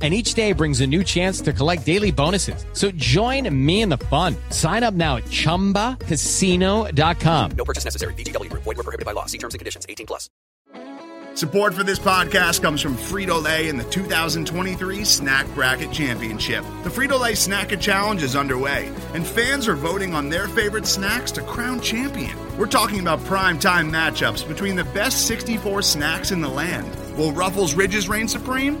and each day brings a new chance to collect daily bonuses. So join me in the fun. Sign up now at ChumbaCasino.com. No purchase necessary. VGW Group. Void were prohibited by law. See terms and conditions. 18 plus. Support for this podcast comes from Frito-Lay and the 2023 Snack Bracket Championship. The Frito-Lay Snack Challenge is underway, and fans are voting on their favorite snacks to crown champion. We're talking about prime time matchups between the best 64 snacks in the land. Will Ruffles Ridges reign supreme?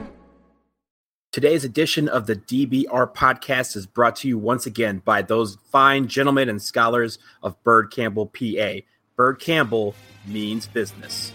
Today's edition of the DBR podcast is brought to you once again by those fine gentlemen and scholars of Byrd Campbell, PA. Byrd Campbell means business.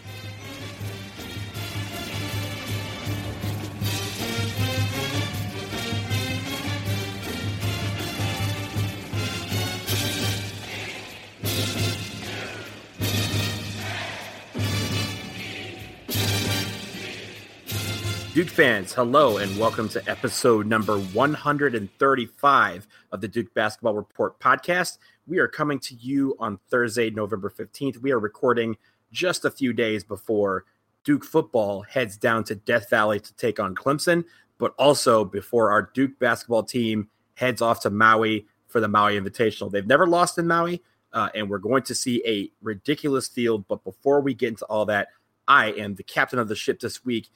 Duke fans, hello and welcome to episode number 135 of the Duke Basketball Report podcast. We are coming to you on Thursday, November 15th. We are recording just a few days before Duke football heads down to Death Valley to take on Clemson, but also before our Duke basketball team heads off to Maui for the Maui Invitational. They've never lost in Maui, uh, and we're going to see a ridiculous field. But before we get into all that, I am the captain of the ship this week.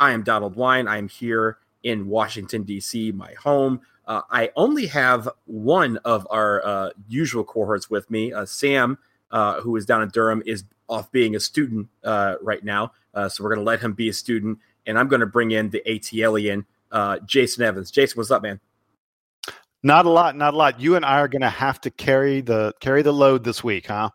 I am Donald Wine. I am here in Washington, D.C., my home. Uh, I only have one of our uh, usual cohorts with me. Uh, Sam, uh, who is down in Durham, is off being a student uh, right now. Uh, so we're going to let him be a student. And I'm going to bring in the ATLian, Jason Evans. Jason, what's up, man? Not a lot, not a lot. You and I are going to have to carry the carry the load this week, huh?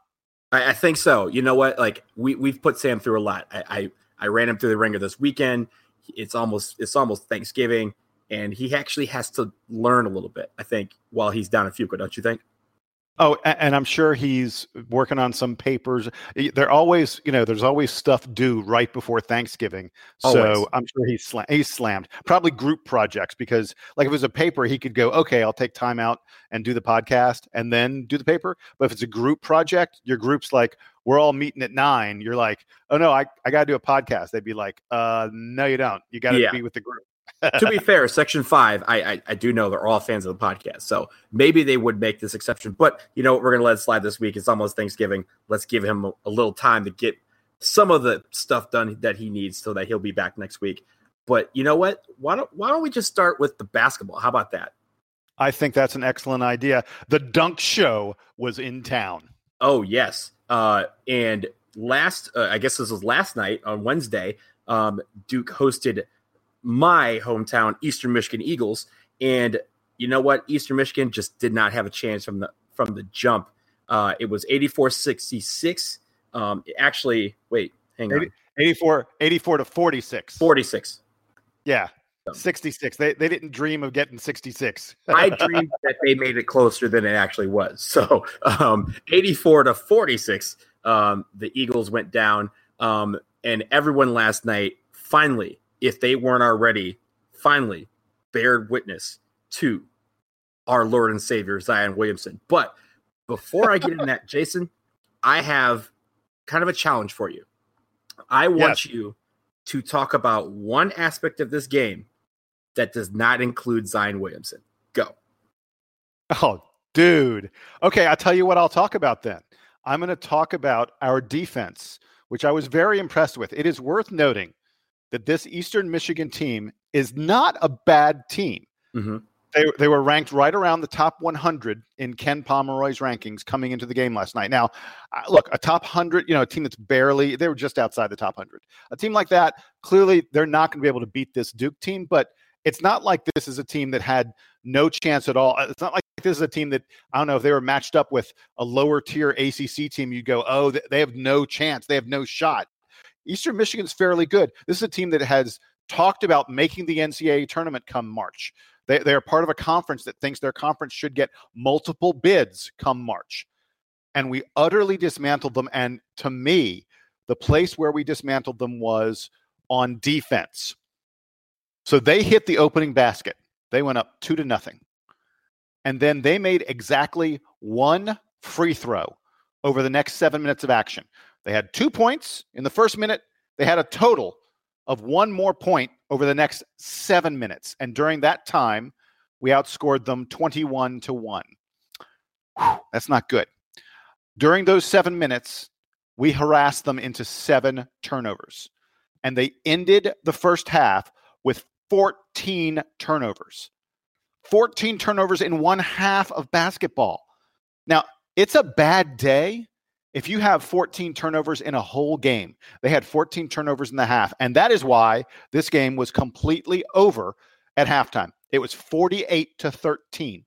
I, I, think so. You know what? Like we we've put Sam through a lot. I, I I ran him through the ringer this weekend. It's almost it's almost Thanksgiving, and he actually has to learn a little bit. I think while he's down in Fuqua, don't you think? Oh, and I'm sure he's working on some papers. They're always, you know, there's always stuff due right before Thanksgiving. So always. I'm sure he's slam- he's slammed. Probably group projects because, like, if it was a paper, he could go, okay, I'll take time out and do the podcast and then do the paper. But if it's a group project, your group's like, we're all meeting at nine. You're like, oh no, I I got to do a podcast. They'd be like, uh, no, you don't. You got to yeah. be with the group. to be fair, Section Five, I, I, I do know they're all fans of the podcast, so maybe they would make this exception. But you know, what, we're gonna let it slide this week. It's almost Thanksgiving. Let's give him a, a little time to get some of the stuff done that he needs, so that he'll be back next week. But you know what? Why don't Why don't we just start with the basketball? How about that? I think that's an excellent idea. The Dunk Show was in town. Oh yes, uh, and last uh, I guess this was last night on Wednesday. Um, Duke hosted my hometown Eastern Michigan Eagles, and you know what? Eastern Michigan just did not have a chance from the from the jump. Uh, it was 84-66. Um, actually, wait, hang 80, on. 84, 84 to 46. 46. Yeah. 66. They, they didn't dream of getting 66. I dreamed that they made it closer than it actually was. So um, 84 to 46, um, the Eagles went down. Um, and everyone last night finally if they weren't already, finally bared witness to our Lord and Savior, Zion Williamson. But before I get in that, Jason, I have kind of a challenge for you. I want yes. you to talk about one aspect of this game that does not include Zion Williamson. Go. Oh, dude. Okay, I'll tell you what I'll talk about then. I'm going to talk about our defense, which I was very impressed with. It is worth noting that this Eastern Michigan team is not a bad team. Mm-hmm. They, they were ranked right around the top 100 in Ken Pomeroy's rankings coming into the game last night. Now, look, a top 100, you know, a team that's barely, they were just outside the top 100. A team like that, clearly they're not going to be able to beat this Duke team, but it's not like this is a team that had no chance at all. Uh, it's not like this is a team that I don't know if they were matched up with a lower tier ACC team. You'd go, oh, they have no chance. They have no shot. Eastern Michigan's fairly good. This is a team that has talked about making the NCAA tournament come March. They, they are part of a conference that thinks their conference should get multiple bids come March. And we utterly dismantled them. And to me, the place where we dismantled them was on defense. So they hit the opening basket. They went up two to nothing. And then they made exactly one free throw over the next seven minutes of action. They had two points in the first minute. They had a total of one more point over the next seven minutes. And during that time, we outscored them 21 to 1. Whew, that's not good. During those seven minutes, we harassed them into seven turnovers. And they ended the first half with 14 turnovers. 14 turnovers in one half of basketball. Now, it's a bad day if you have 14 turnovers in a whole game, they had 14 turnovers in the half. And that is why this game was completely over at halftime. It was 48 to 13.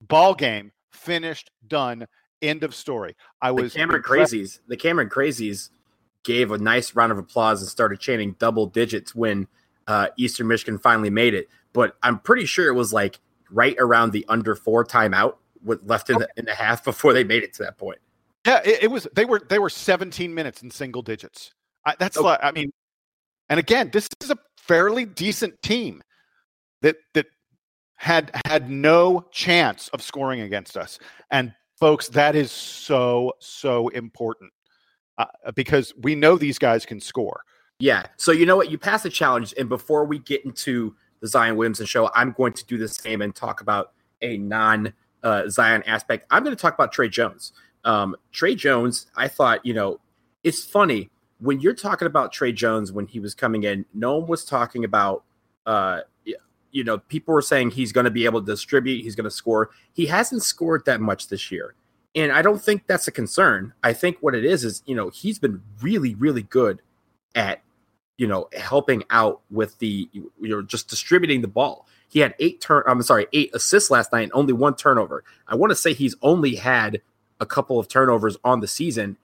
Ball game, finished, done, end of story. I was the Cameron Crazies. The Cameron Crazies gave a nice round of applause and started chanting double digits when uh, Eastern Michigan finally made it. But I'm pretty sure it was like right around the under four timeout with left in the, in the half before they made it to that point. Yeah, it, it, was. They were they were 17 minutes in single digits. I, that's okay. like I mean, and again, this is a fairly decent team that that had had no chance of scoring against us. And folks, that is so so important uh, because we know these guys can score. Yeah. So you know what? You pass the challenge, and before we get into the Zion Williamson show, I'm going to do the same and talk about a non uh, Zion aspect. I'm going to talk about Tre Jones. Um, Tre Jones, I thought, you know, it's funny when you're talking about Tre Jones when he was coming in. No one was talking about, uh, you know, people were saying he's going to be able to distribute, he's going to score. He hasn't scored that much this year, and I don't think that's a concern. I think what it is is, you know, he's been really, really good at, you know, helping out with the, you know, just distributing the ball. He had eight turn. I'm sorry, eight assists last night and only one turnover. I want to say he's only had a couple of turnovers on the season.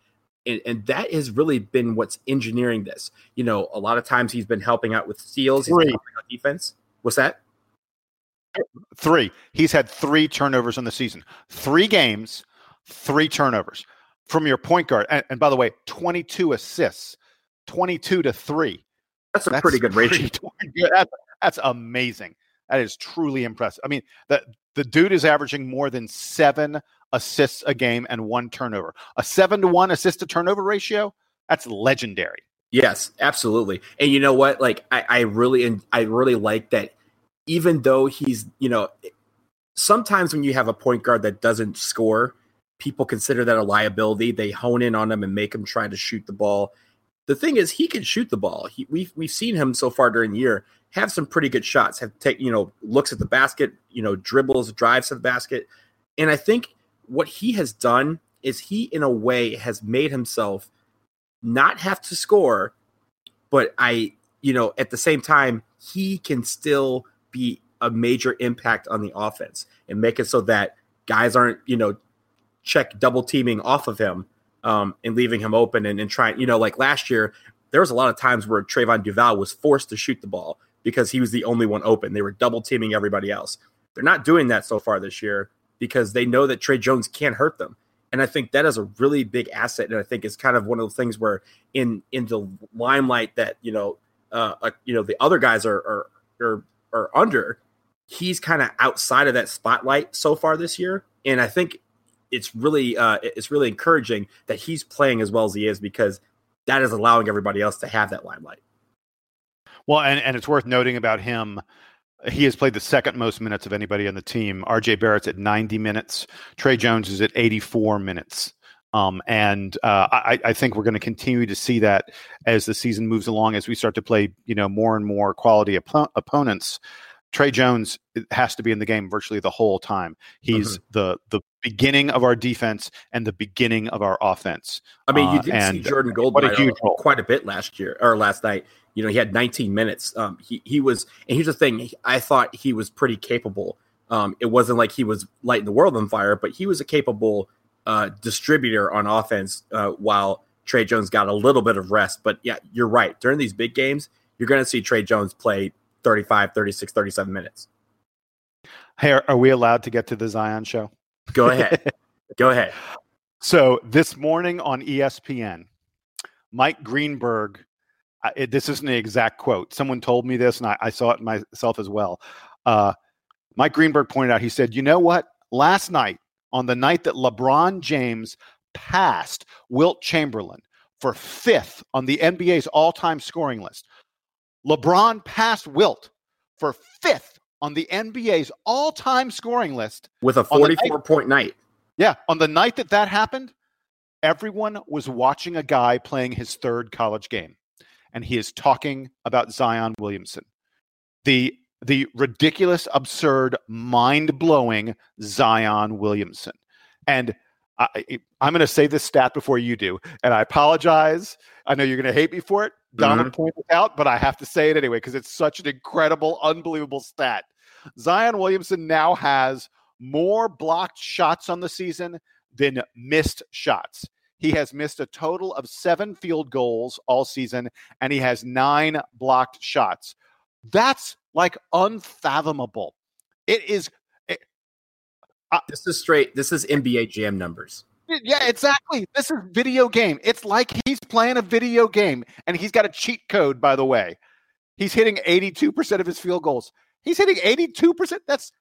And, and, that has really been what's engineering this. You know, a lot of times he's been helping out with steals, three. defense. What's that? Three. He's had three turnovers in the season. Three games, three turnovers from your point guard. And, and by the way, 22 assists, 22 to three. That's a that's pretty good ratio. That's, that's amazing. That is truly impressive. I mean, the the dude is averaging more than seven assists a game and one turnover. A seven to one assist to turnover ratio, that's legendary. Yes, absolutely. And you know what? Like I, I really and I really like that even though he's, you know, eh, sometimes when you have a point guard that doesn't score, people consider that a liability. They hone in on him and make him try to shoot the ball. The thing is, he can shoot the ball. He, we've we've seen him so far during the year have some pretty good shots. Have take you know looks at the basket, you know dribbles, drives to the basket, and I think what he has done is he in a way has made himself not have to score, but I you know at the same time he can still be a major impact on the offense and make it so that guys aren't you know check double teaming off of him um, and leaving him open and, and trying, you know, like last year, there was a lot of times where Trevon Duval was forced to shoot the ball because he was the only one open. They were double teaming everybody else. They're not doing that so far this year because they know that Tre Jones can't hurt them. And I think that is a really big asset. And I think it's kind of one of the things where in in the limelight that, you know, uh, uh you know, the other guys are are are, are under, he's kind of outside of that spotlight so far this year. And I think it's really uh, it's really encouraging that he's playing as well as he is because that is allowing everybody else to have that limelight. Well, and, and it's worth noting about him. He has played the second most minutes of anybody on the team. RJ Barrett's at 90 minutes. Tre Jones is at 84 minutes. Um, and uh, I, I, think we're going to continue to see that as the season moves along, as we start to play, you know, more and more quality op- opponents. Tre Jones has to be in the game virtually the whole time. He's mm-hmm. the the beginning of our defense and the beginning of our offense. I mean, you uh, did uh, see Jordan Goldwire quite a bit last year or last night. You know, he had 19 minutes. Um, he he was, and here's the thing: I thought he was pretty capable. Um, it wasn't like he was lighting the world on fire, but he was a capable uh, distributor on offense. Uh, while Tre Jones got a little bit of rest, but yeah, you're right. During these big games, you're going to see Tre Jones play 35, 36, 37 minutes. Hey, are, are we allowed to get to the Zion show? Go ahead. Go ahead. So this morning on ESPN, Mike Greenberg, uh, it, this isn't an exact quote. Someone told me this, and I, I saw it myself as well. Uh, Mike Greenberg pointed out, he said, You know what? Last night, on the night that LeBron James passed Wilt Chamberlain for fifth on the NBA's all time scoring list, LeBron passed Wilt for fifth on the NBA's all time scoring list with a 44 night, point night. Yeah. On the night that that happened, everyone was watching a guy playing his third college game, and he is talking about Zion Williamson. The the ridiculous, absurd, mind blowing Zion Williamson. And I, am going to say this stat before you do, and I apologize. I know you're going to hate me for it. Donna mm-hmm. pointed out, but I have to say it anyway because it's such an incredible, unbelievable stat. Zion Williamson now has more blocked shots on the season than missed shots. He has missed a total of seven field goals all season, and he has nine blocked shots. That's like unfathomable. It is. It, uh, this is straight. This is NBA Jam numbers. Yeah, exactly. This is video game. It's like he's playing a video game, and he's got a cheat code. By the way, he's hitting eighty-two percent of his field goals. He's hitting eighty-two percent. That's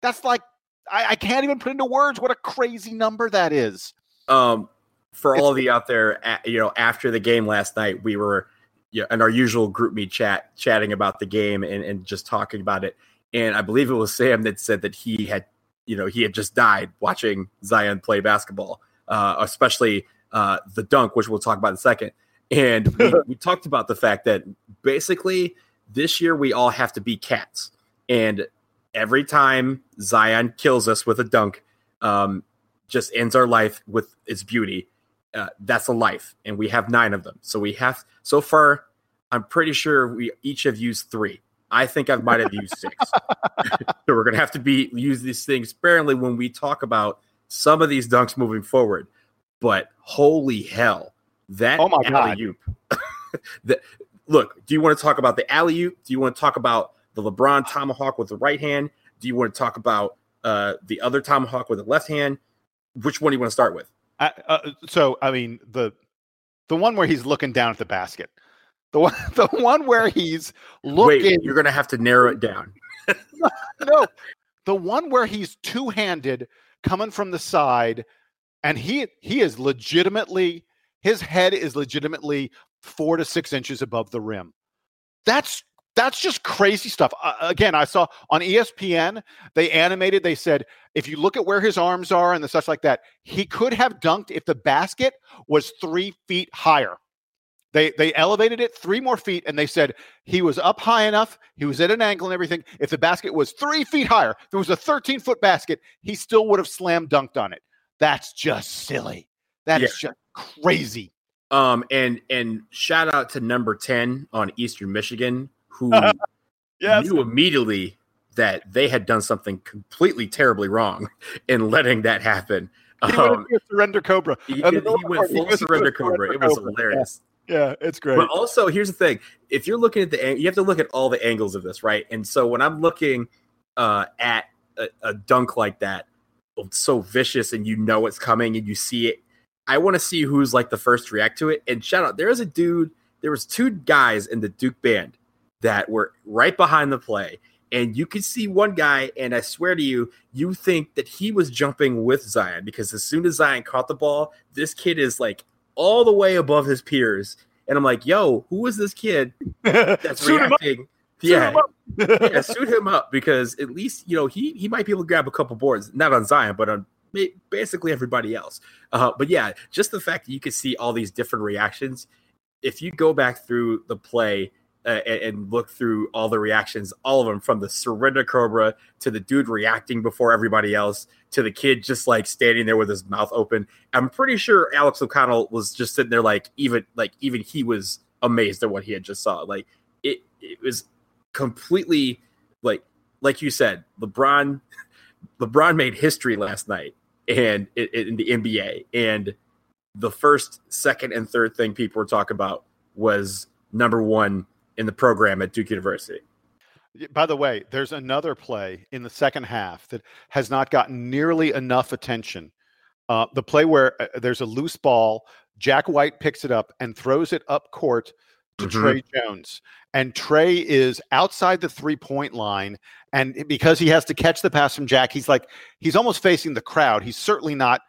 that's like I, I, can't even put into words what a crazy number that is. Um, for all of you out there, you know, after the game last night, we were you know, in our usual GroupMe chat, chatting about the game and, and just talking about it. And I believe it was Sam that said that he had you know he had just died watching Zion play basketball, uh, especially uh, the dunk, which we'll talk about in a second. And we, we talked about the fact that basically this year we all have to be cats, and every time Zion kills us with a dunk, um, just ends our life with its beauty. Uh, that's a life, and we have nine of them. So we have so far. I'm pretty sure we each have used three. I think I might have used six. so we're gonna have to be use these things sparingly when we talk about some of these dunks moving forward. But holy hell, that oh my alley oop! look, do you want to talk about the alley oop? Do you want to talk about the LeBron tomahawk with the right hand? Do you want to talk about uh, the other tomahawk with the left hand? Which one do you want to start with? Uh, uh, so, I mean the the one where he's looking down at the basket. The one, the one where he's looking. Wait, you're going to have to narrow it down. no, the one where he's two handed, coming from the side, and he he is legitimately his head is legitimately four to six inches above the rim. That's that's just crazy stuff. Uh, again, I saw on ESPN they animated. They said if you look at where his arms are and the such like that, he could have dunked if the basket was three feet higher. They they elevated it three more feet, and they said he was up high enough. He was at an angle and everything. If the basket was three feet higher, if it was a 13 foot basket, he still would have slam dunked on it. That's just silly. That yeah. is just crazy. Um, and and shout out to number 10 on Eastern Michigan, who yes. knew immediately that they had done something completely terribly wrong in letting that happen. He um, went surrender cobra. He, he went full surrender cobra. It was hilarious. Yeah, it's great. But also, here's the thing: if you're looking at the, you have to look at all the angles of this, right? And so when I'm looking uh, at a, a dunk like that, so vicious, and you know it's coming, and you see it, I want to see who's like the first to react to it. And shout out, there is a dude. There was two guys in the Duke band that were right behind the play, and you could see one guy, and I swear to you, you think that he was jumping with Zion because as soon as Zion caught the ball, this kid is like all the way above his peers. And I'm like, yo, who is this kid that's reacting? Yeah, yeah, suit him up because at least you know he he might be able to grab a couple boards, not on Zion, but on basically everybody else. Uh, but yeah, just the fact that you could see all these different reactions. If you go back through the play uh, and, and, look through all the reactions, all of them from the surrender cobra to the dude reacting before everybody else to the kid just like standing there with his mouth open. I'm pretty sure Alex O'Connell was just sitting there like even like even he was amazed at what he had just saw. Like it it was completely like like you said, LeBron LeBron made history last night and in the NBA and the first, second, and third thing people were talking about was number one in the program at Duke University. By the way, there's another play in the second half that has not gotten nearly enough attention. Uh, the play where uh, there's a loose ball, Jack White picks it up and throws it up court to mm-hmm. Tre Jones. And Tre is outside the three point line. And because he has to catch the pass from Jack, he's like, he's almost facing the crowd. He's certainly not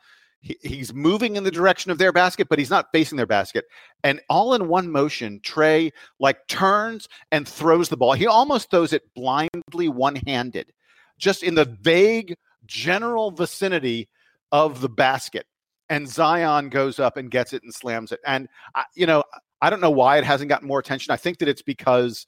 he, he's moving in the direction of their basket, but he's not facing their basket. And all in one motion, Tre like turns and throws the ball. He almost throws it blindly one handed, just in the vague general vicinity of the basket. And Zion goes up and gets it and slams it. And, you know, I don't know why it hasn't gotten more attention. I think that it's because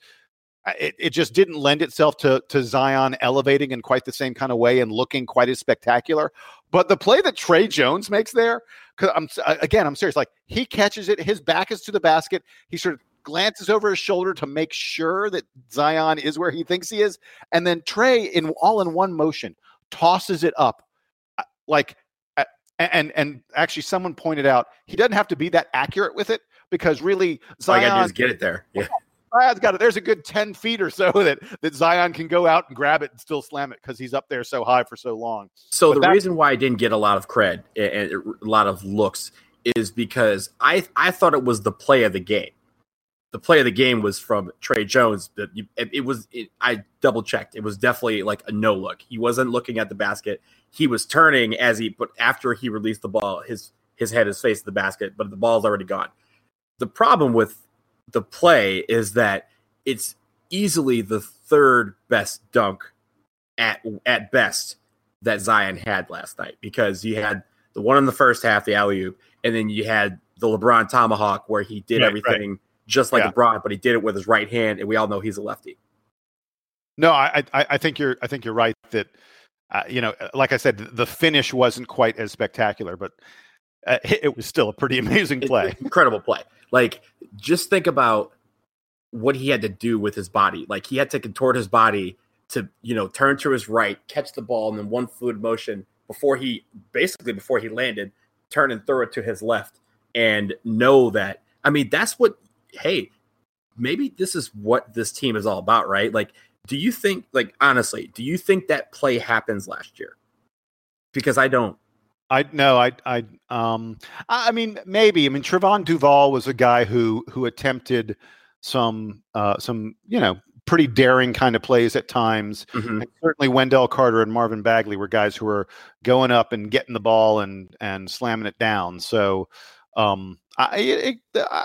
it, it just didn't lend itself to to Zion elevating in quite the same kind of way and looking quite as spectacular. But the play that Tre Jones makes there, because I'm again, I'm serious. Like he catches it, his back is to the basket. He sort of glances over his shoulder to make sure that Zion is where he thinks he is, and then Tre, in all in one motion, tosses it up, uh, like. And and actually, someone pointed out he doesn't have to be that accurate with it because really Zion oh, just get it there. Yeah. Zion's got it. There's a good 10 feet or so that, that Zion can go out and grab it and still slam it because he's up there so high for so long. So but the reason why I didn't get a lot of cred and a lot of looks is because I I thought it was the play of the game. The play of the game was from Tre Jones. That it was. It, I double checked. It was definitely like a no look. He wasn't looking at the basket. He was turning as he, but after he released the ball, his his head is facing the basket, but the ball's already gone. The problem with the play is that it's easily the third best dunk at at best that Zion had last night because you had the one in the first half, the alley oop, and then you had the LeBron tomahawk where he did right, everything right. just like yeah. LeBron, but he did it with his right hand, and we all know he's a lefty. No, I I, I think you're I think you're right that uh, you know, like I said, the finish wasn't quite as spectacular, but uh, it was still a pretty amazing play. Incredible play. Like, just think about what he had to do with his body. Like, he had to contort his body to, you know, turn to his right, catch the ball, and then one fluid motion before he basically before he landed, turn and throw it to his left, and know that. I mean, that's what. Hey, maybe this is what this team is all about, right? Like, do you think, like, honestly, do you think that play happens last year? Because I don't. I no, I I um I mean maybe. I mean Trevon Duval was a guy who who attempted some uh some, you know, pretty daring kind of plays at times. Mm-hmm. certainly Wendell Carter and Marvin Bagley were guys who were going up and getting the ball and and slamming it down. So um I it,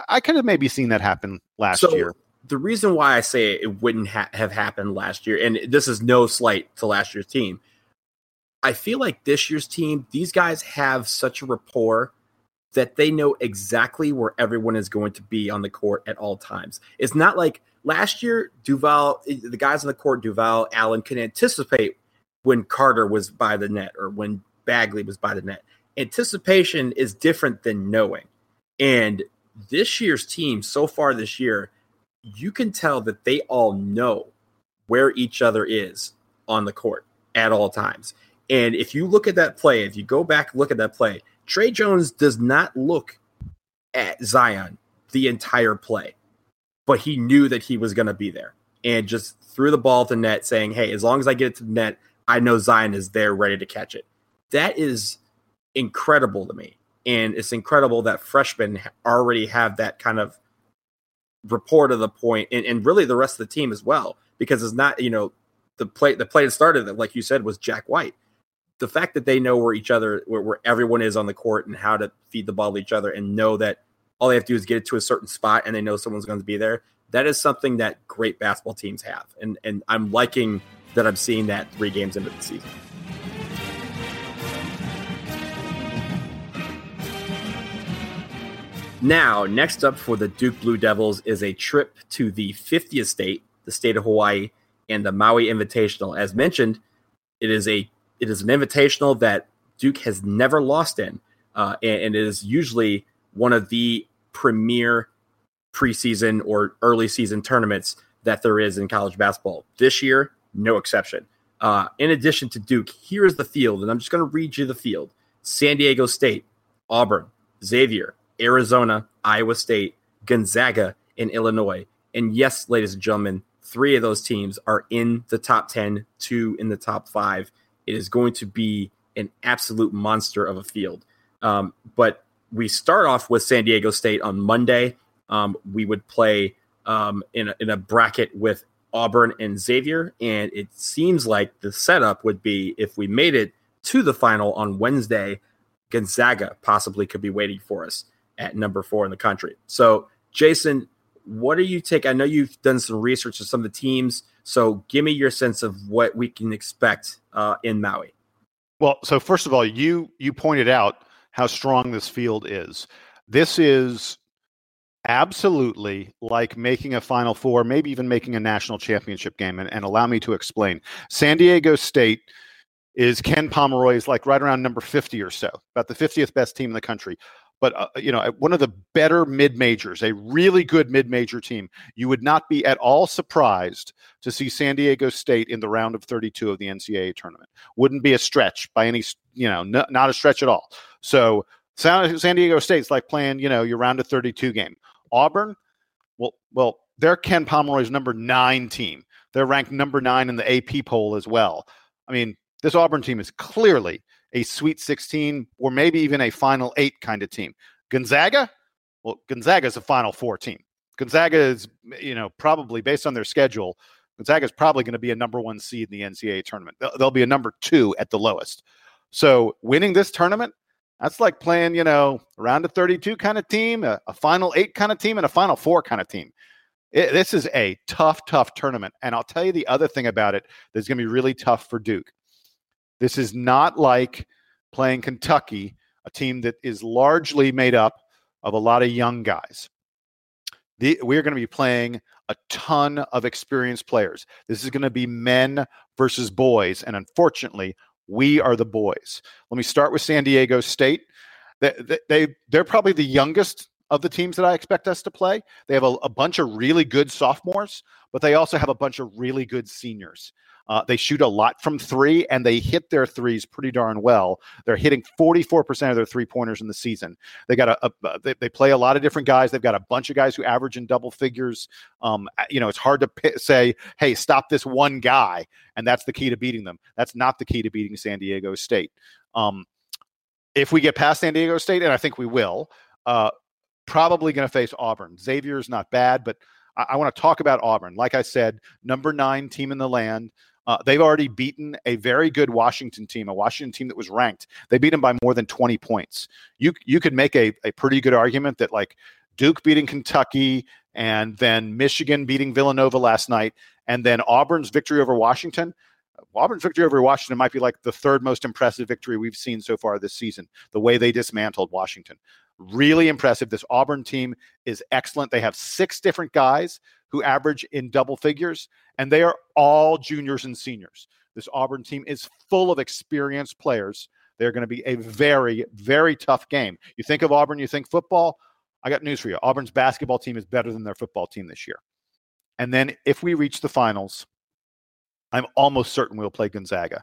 I could have maybe seen that happen last so, year. The reason why I say it wouldn't ha- have happened last year, and this is no slight to last year's team, I feel like this year's team, these guys have such a rapport that they know exactly where everyone is going to be on the court at all times. It's not like last year, Duval, eh, the guys on the court, Duval, Allen, can anticipate when Carter was by the net or when Bagley was by the net. Anticipation is different than knowing. And this year's team, so far this year, you can tell that they all know where each other is on the court at all times. And if you look at that play, if you go back look at that play, Tre Jones does not look at Zion the entire play, but he knew that he was going to be there and just threw the ball to net, saying, Hey, as long as I get it to the net, I know Zion is there ready to catch it. That is incredible to me. And it's incredible that freshmen already have that kind of rapport to the point, and, and really the rest of the team as well, because it's not, you know, the play the play that started, that, like you said, was Jack White the fact that they know where each other, where, where everyone is on the court and how to feed the ball to each other and know that all they have to do is get it to a certain spot and they know someone's going to be there. That is something that great basketball teams have. And, and I'm liking that I'm seeing that three games into the season. Now, next up for the Duke Blue Devils is a trip to the 50th state, the state of Hawaii, and the Maui Invitational. As mentioned, it is a it is an invitational that Duke has never lost in, uh, and, and it is usually one of the premier preseason or early season tournaments that there is in college basketball. This year, no exception. Uh, in addition to Duke, here is the field, and I'm just going to read you the field San Diego State, Auburn, Xavier, Arizona, Iowa State, Gonzaga, and Illinois. And yes, ladies and gentlemen, three of those teams are in the top 10, two in the top five. It is going to be an absolute monster of a field. Um, but we start off with San Diego State on Monday. Um, we would play um, in, a, in a bracket with Auburn and Xavier. And it seems like the setup would be if we made it to the final on Wednesday, Gonzaga possibly could be waiting for us at number four in the country. So, Jason, what do you take? I know you've done some research on some of the teams. So give me your sense of what we can expect uh, in Maui. Well, so first of all, you you pointed out how strong this field is. This is absolutely like making a Final Four, maybe even making a national championship game. And, and allow me to explain. San Diego State is Ken Pomeroy is like right around number 50 or so, about the 50th best team in the country but uh, you know one of the better mid majors a really good mid major team you would not be at all surprised to see san diego state in the round of 32 of the ncaa tournament. Wouldn't be a stretch by any you know n- not a stretch at all. So san, san diego state's like playing you know your round of 32 game. Auburn well well they're ken pomeroy's number nine team. They're ranked number nine in the ap poll as well. I mean this auburn team is clearly a Sweet 16 or maybe even a Final Eight kind of team. Gonzaga, well, Gonzaga is a Final Four team. Gonzaga is, you know, probably based on their schedule, Gonzaga is probably going to be a number one seed in the NCAA tournament. They'll, they'll be a number two at the lowest. So winning this tournament, that's like playing, you know, around a 32 kind of team, a, a Final Eight kind of team, and a Final Four kind of team. It, this is a tough, tough tournament. And I'll tell you the other thing about it that's going to be really tough for Duke. This is not like playing Kentucky, a team that is largely made up of a lot of young guys. The, we're going to be playing a ton of experienced players. This is going to be men versus boys. And unfortunately, we are the boys. Let me start with San Diego State. They, they, they're probably the youngest of the teams that I expect us to play. They have a, a bunch of really good sophomores, but they also have a bunch of really good seniors. Uh, they shoot a lot from three and they hit their threes pretty darn well. They're hitting 44% of their three pointers in the season. They got a, a they, they, play a lot of different guys. They've got a bunch of guys who average in double figures. Um, you know, it's hard to p- say, hey, stop this one guy, and that's the key to beating them. That's not the key to beating San Diego State. Um, if we get past San Diego State, and I think we will, uh, probably going to face Auburn. Xavier is not bad, but I, I want to talk about Auburn. Like I said, number nine team in the land. Uh, they've already beaten a very good Washington team, a Washington team that was ranked. They beat them by more than 20 points. You you could make a, a pretty good argument that like Duke beating Kentucky and then Michigan beating Villanova last night, and then Auburn's victory over Washington. Auburn's victory over Washington might be like the third most impressive victory we've seen so far this season. The way they dismantled Washington, really impressive. This Auburn team is excellent. They have six different guys who average in double figures, and they are all juniors and seniors. This Auburn team is full of experienced players. They're going to be a very, very tough game. You think of Auburn, you think football. I got news for you. Auburn's basketball team is better than their football team this year. And then if we reach the finals, I'm almost certain we'll play Gonzaga.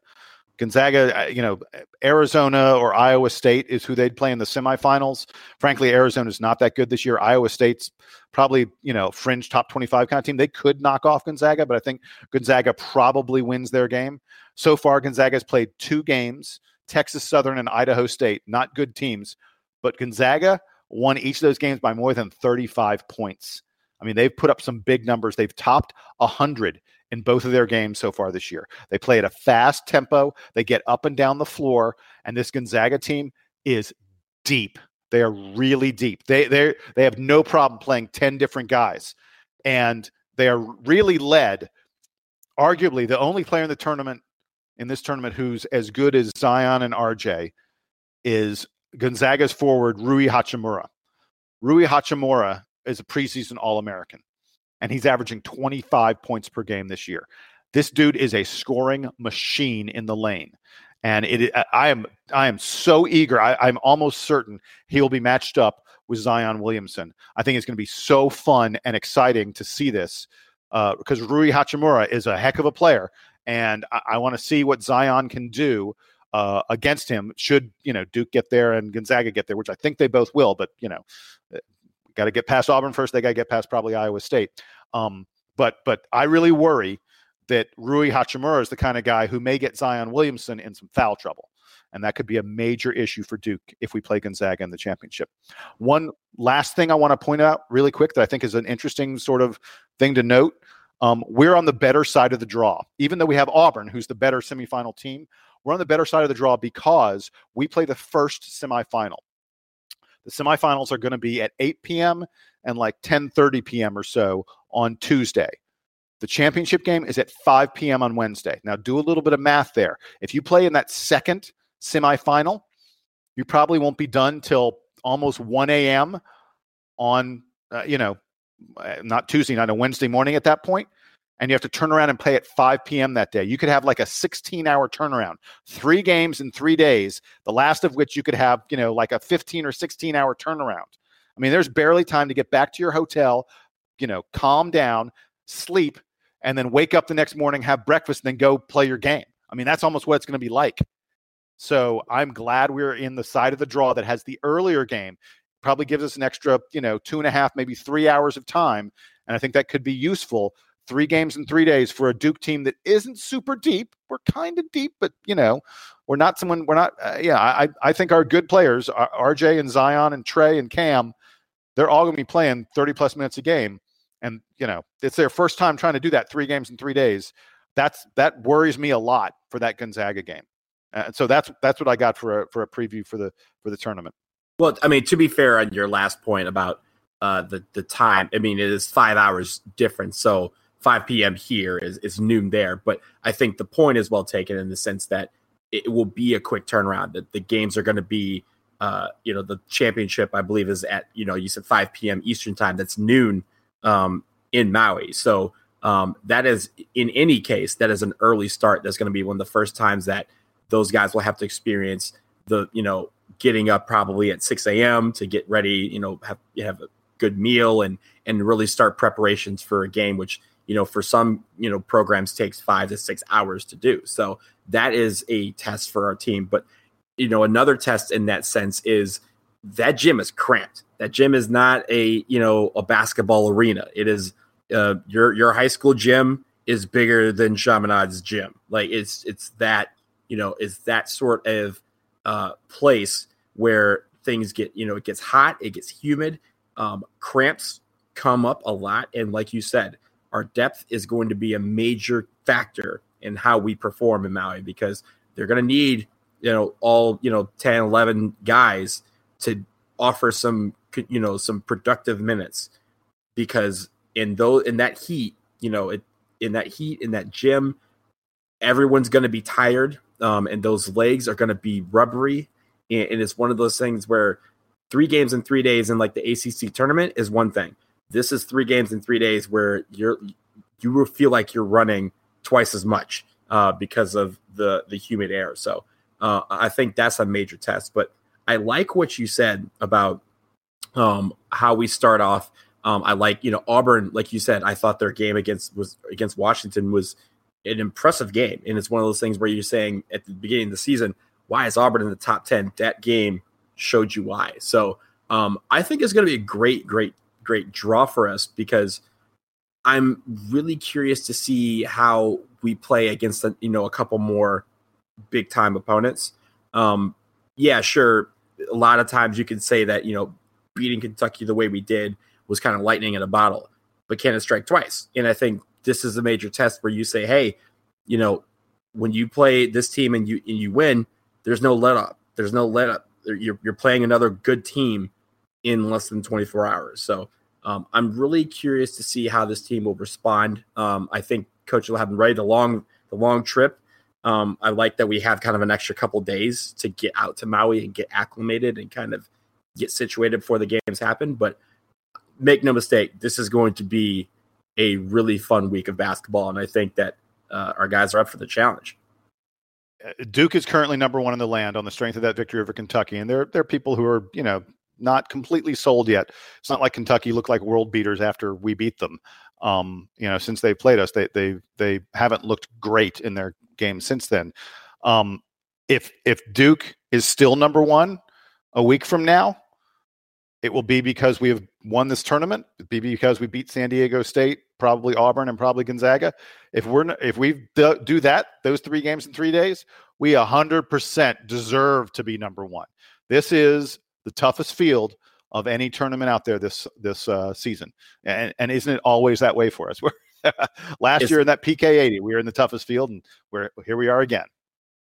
Gonzaga, uh, you know, Arizona or Iowa State is who they'd play in the semifinals. Frankly, Arizona is not that good this year. Iowa State's probably, you know, fringe top 25 kind of team. They could knock off Gonzaga, but I think Gonzaga probably wins their game. So far, Gonzaga has played two games Texas Southern and Idaho State, not good teams, but Gonzaga won each of those games by more than 35 points. I mean, they've put up some big numbers. They've topped 100 in both of their games so far this year. They play at a fast tempo, they get up and down the floor, and this Gonzaga team is deep. They are really deep. They they they have no problem playing 10 different guys. And they are really led arguably the only player in the tournament in this tournament who's as good as Zion and RJ is Gonzaga's forward Rui Hachimura. Rui Hachimura is a preseason All American and he's averaging 25 points per game this year. This dude is a scoring machine in the lane. And it, I am, I am so eager. I, I'm almost certain he will be matched up with Zion Williamson. I think it's going to be so fun and exciting to see this uh, because Rui Hachimura is a heck of a player, and I, I want to see what Zion can do uh, against him. Should you know Duke get there and Gonzaga get there, which I think they both will, but you know got to get past Auburn first. They got to get past probably Iowa State. Um, but but I really worry that Rui Hachimura is the kind of guy who may get Zion Williamson in some foul trouble. And that could be a major issue for Duke if we play Gonzaga in the championship. One last thing I want to point out really quick that I think is an interesting sort of thing to note. Um, we're on the better side of the draw. Even though we have Auburn, who's the better semifinal team, we're on the better side of the draw because we play the first semifinal. The semifinals are going to be at 8 p.m. and like 10:30 p.m. or so on Tuesday. The championship game is at 5 p.m. on Wednesday. Now, do a little bit of math there. If you play in that second semifinal, you probably won't be done till almost 1 a.m. on, uh, you know, uh, not Tuesday night, a Wednesday morning at that point and you have to turn around and play at 5 p.m. that day. You could have like a 16 hour turnaround, three games in three days, the last of which you could have, you know, like a 15 or 16 hour turnaround. I mean, there's barely time to get back to your hotel, you know, calm down, sleep, and then wake up the next morning, have breakfast, and then go play your game. I mean, that's almost what it's going to be like. So I'm glad we're in the side of the draw that has the earlier game. Probably gives us an extra, you know, two and a half, maybe three hours of time. And I think that could be useful three games in three days for a Duke team that isn't super deep. We're kind of deep, but you know, we're not someone. We're not. Uh, yeah, I I think our good players, RJ and Zion and Tre and Cam, they're all going to be playing thirty plus minutes a game, and you know, it's their first time trying to do that three games in three days. That's that worries me a lot for that Gonzaga game. And so that's that's what I got for a for a preview for the for the tournament. Well, I mean, to be fair on your last point about uh, the the time, I mean, it is five hours difference. So 5 p.m. here is, is noon there. But I think the point is well taken in the sense that it will be a quick turnaround. That the games are going to be, uh, you know, the championship I believe is at you know you said 5 p.m. Eastern time. That's noon um, in Maui. So um, that is in any case that is an early start. That's going to be one of the first times that those guys will have to experience the you know getting up probably at 6 a.m. to get ready. You know, have have a good meal and and really start preparations for a game, which you know, for some, you know, programs takes five to six hours to do. So that is a test for our team. But, you know, another test in that sense is that gym is cramped. That gym is not a, you know, a basketball arena. It is uh, your your high school gym is bigger than Chaminade's gym. Like it's it's that, you know, is that sort of uh, place where things get, you know, it gets hot, it gets humid, um, cramps come up a lot. And like you said, our depth is going to be a major factor in how we perform in Maui because they're going to need you know all you know 10 11 guys to offer some you know some productive minutes. Because in those in that heat you know it in that heat in that gym everyone's going to be tired um, and those legs are going to be rubbery. And, and it's one of those things where three games in three days in like the acc tournament is one thing this is three games in three days where you're you will feel like you're running twice as much uh, because of the the humid air so uh, I think that's a major test. But I like what you said about um, how we start off. Um, I like, you know, Auburn, like you said, I thought their game against was against Washington was an impressive game. And it's one of those things where you're saying at the beginning of the season, why is Auburn in the top 10? That game showed you why. So um, I think it's going to be a great, great, great draw for us because I'm really curious to see how we play against, you know, a couple more big time opponents. Um, yeah, sure. A lot of times you can say that, you know, beating Kentucky the way we did was kind of lightning in a bottle, but can it strike twice? And I think this is a major test where you say, hey, you know, when you play this team and you and you win, there's no let up. There's no let up. You're, you're playing another good team in less than 24 hours. So um, I'm really curious to see how this team will respond. Um, I think coach will have them ready the long the long trip um, I like that we have kind of an extra couple days to get out to Maui and get acclimated and kind of get situated before the games happen. But make no mistake, this is going to be a really fun week of basketball, and I think that uh, our guys are up for the challenge. Uh, Duke is currently number one in the land on the strength of that victory over Kentucky, and there there are people who are you know not completely sold yet. It's not like Kentucky looked like world beaters after we beat them. Um, you know, since they played us, they they they haven't looked great in their games since then. Um, if if Duke is still number one a week from now, it will be because we have won this tournament. It'll be because we beat San Diego State, probably Auburn, and probably Gonzaga. If we're if we do that, those three games in three days, we hundred percent deserve to be number one. This is the toughest field of any tournament out there this this uh, season, and and isn't it always that way for us? We're Last it's, year in that PK 80, we were in the toughest field, and we're here we are again.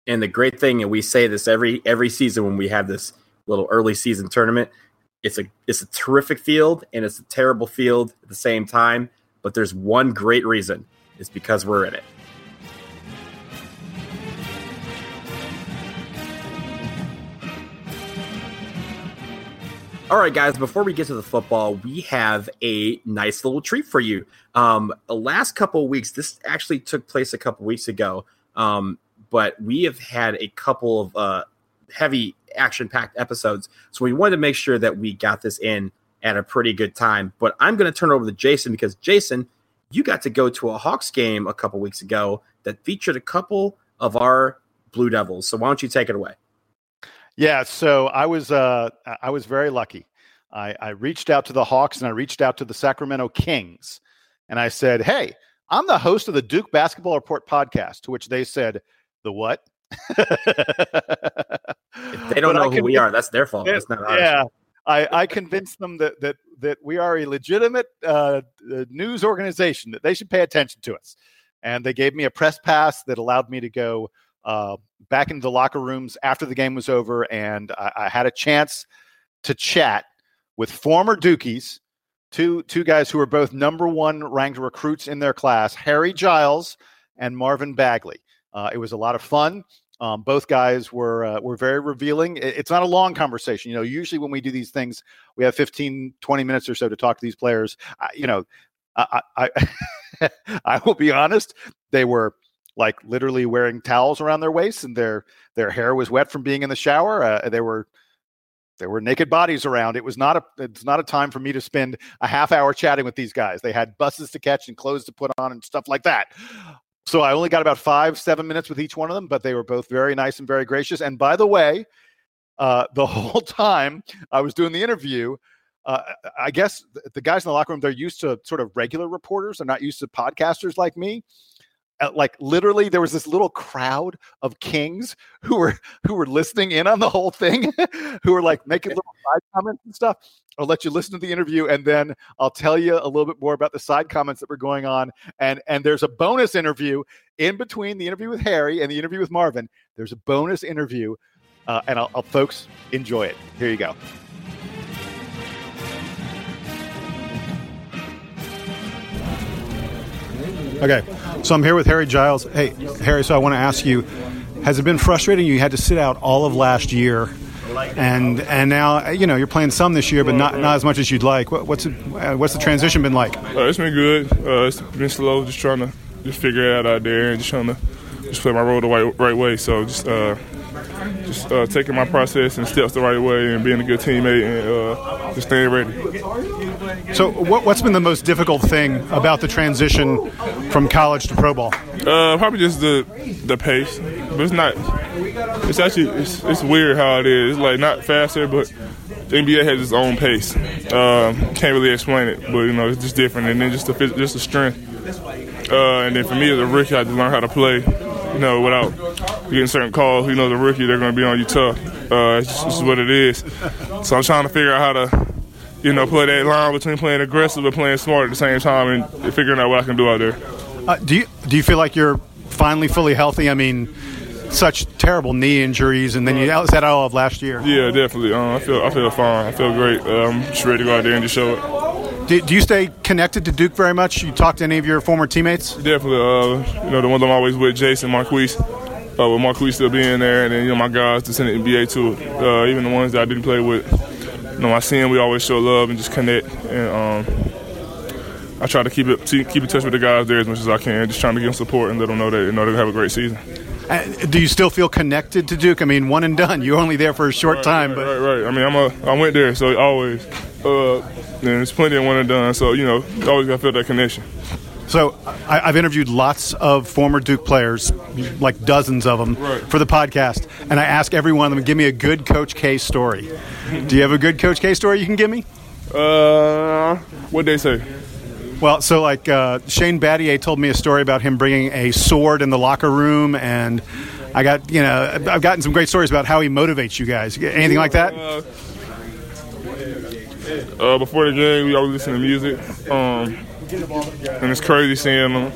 And the great thing, and we say this every every season when we have this little early season tournament, it's a it's a terrific field and it's a terrible field at the same time. But there's one great reason: it's because we're in it. All right, guys, before we get to the football, we have a nice little treat for you. Um, the last couple weeks, this actually took place a couple weeks ago, um, but we have had a couple of uh, heavy action packed episodes. So we wanted to make sure that we got this in at a pretty good time. But I'm going to turn over to Jason because, Jason, you got to go to a Hawks game a couple weeks ago that featured a couple of our Blue Devils. So why don't you take it away? Yeah, so I was uh, I was very lucky. I, I reached out to the Hawks and I reached out to the Sacramento Kings, and I said, "Hey, I'm the host of the Duke Basketball Report podcast." To which they said, "The what?" they don't but know who we are, that's their fault. That's not ours. Yeah, I, I convinced them that that that we are a legitimate uh, uh, news organization that they should pay attention to us, and they gave me a press pass that allowed me to go uh, back into the locker rooms after the game was over, and I, I had a chance to chat with former Dukies, two two guys who were both number one ranked recruits in their class, Harry Giles and Marvin Bagley. Uh, it was a lot of fun. Um, both guys were uh, were very revealing. It's not a long conversation. You know, usually when we do these things, we have 15, 20 minutes or so to talk to these players. I, you know, I I I, I will be honest, they were like literally wearing towels around their waists and their their hair was wet from being in the shower. Uh, they were there were naked bodies around. It was not a it's not a time for me to spend a half hour chatting with these guys. They had buses to catch and clothes to put on and stuff like that. So I only got about five, seven minutes with each one of them, but they were both very nice and very gracious. And by the way, uh, the whole time I was doing the interview, uh, I guess the guys in the locker room they're used to sort of regular reporters. They're not used to podcasters like me. Uh, like literally there was this little crowd of kings who were who were listening in on the whole thing who were like making little side comments and stuff. I'll let you listen to the interview and then i'll tell you a little bit more about the side comments that were going on and and there's a bonus interview in between the interview with harry and the interview with marvin. There's a bonus interview uh, and I'll, I'll folks enjoy it. Here you go Okay, so I'm here with Harry Giles. Hey, Harry, so I want to ask you has it been frustrating? You had to sit out all of last year. And and now you know you're playing some this year, but not, not as much as you'd like. What, what's it, what's the transition been like? Uh, it's been good. Uh, it's been slow, just trying to just figure it out out there and just trying to just play my role the right, right way. So just uh, just uh, taking my process and steps the right way and being a good teammate and uh, just staying ready. So, what, has been the most difficult thing about the transition from college to pro ball? Uh, probably just the the pace, but it's not. It's actually it's, it's weird how it is. It's like not faster, but the NBA has its own pace. Um, can't really explain it, but you know it's just different. And then just the just the strength. Uh, and then for me as a rookie, I had to learn how to play you know, without getting certain calls, you know, the rookie, they're going to be on you tough. Uh, it's just, what it is. So I'm trying to figure out how to, you know, play that line between playing aggressive and playing smart at the same time and figuring out what I can do out there. Uh, do you do you feel like you're finally fully healthy? I mean, such terrible knee injuries, and then you was that all of last year. Yeah, definitely. Um, I feel I feel fine. I feel great. Uh, I'm just ready to go out there and just show it. Do, do, you stay connected to Duke very much? You talk to any of your former teammates? Definitely. Uh, you know, the ones I'm always with, Jason, Marquise. Uh, with Marquise still being there, and then you know my guys that's in the NBA too. Uh, even the ones that I didn't play with, you know, I see them. We always show love and just connect. And um, I try to keep it keep in touch with the guys there as much as I can, just trying to give them support and let them know that you know they have a great season. Uh, do you still feel connected to Duke? I mean, one and done. You're only there for a short right, time, right, but right, right. I mean, I'm a I went there, so always. Uh, there's plenty of one and done, so you know, always got to feel that connection. So I, have interviewed lots of former Duke players, like dozens of them, right. for the podcast, and I ask every one of them, give me a good Coach K story. Do you have a good Coach K story you can give me? Uh, what they say? Well, so like uh, Shane Battier told me a story about him bringing a sword in the locker room, and I got you know I've gotten some great stories about how he motivates you guys. Anything like that? Uh, uh, before the game, we always listen to music, um, and it's crazy seeing them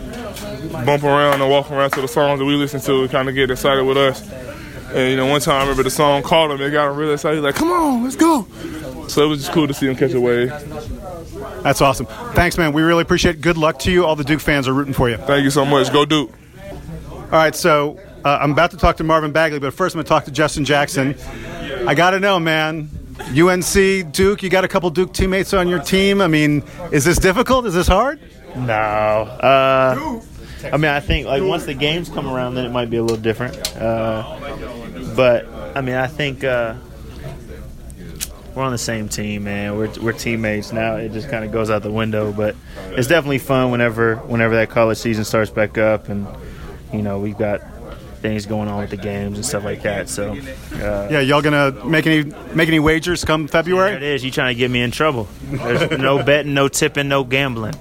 bump around and walk around to the songs that we listen to, and kind of get excited with us. And you know, one time I remember the song called him, they got him really excited, like, "Come on, let's go!" So it was just cool to see him catch a wave. That's awesome. Thanks, man. We really appreciate it. Good luck to you. All the Duke fans are rooting for you. Thank you so much. Go Duke. All right, so uh, I'm about to talk to Marvin Bagley, but first I'm going to talk to Justin Jackson. I got to know, man. UNC, Duke, you got a couple Duke teammates on your team. I mean, is this difficult? Is this hard? No. Uh, I mean, I think like once the games come around, then it might be a little different. Uh, but I mean, I think uh, we're on the same team, man. We're, we're teammates now. It just kind of goes out the window, but it's definitely fun whenever whenever that college season starts back up, and you know we've got things going on with the games and stuff like that. So uh, yeah, y'all gonna make any make any wagers come February? It is. You trying to get me in trouble? There's no betting, no tipping, no gambling.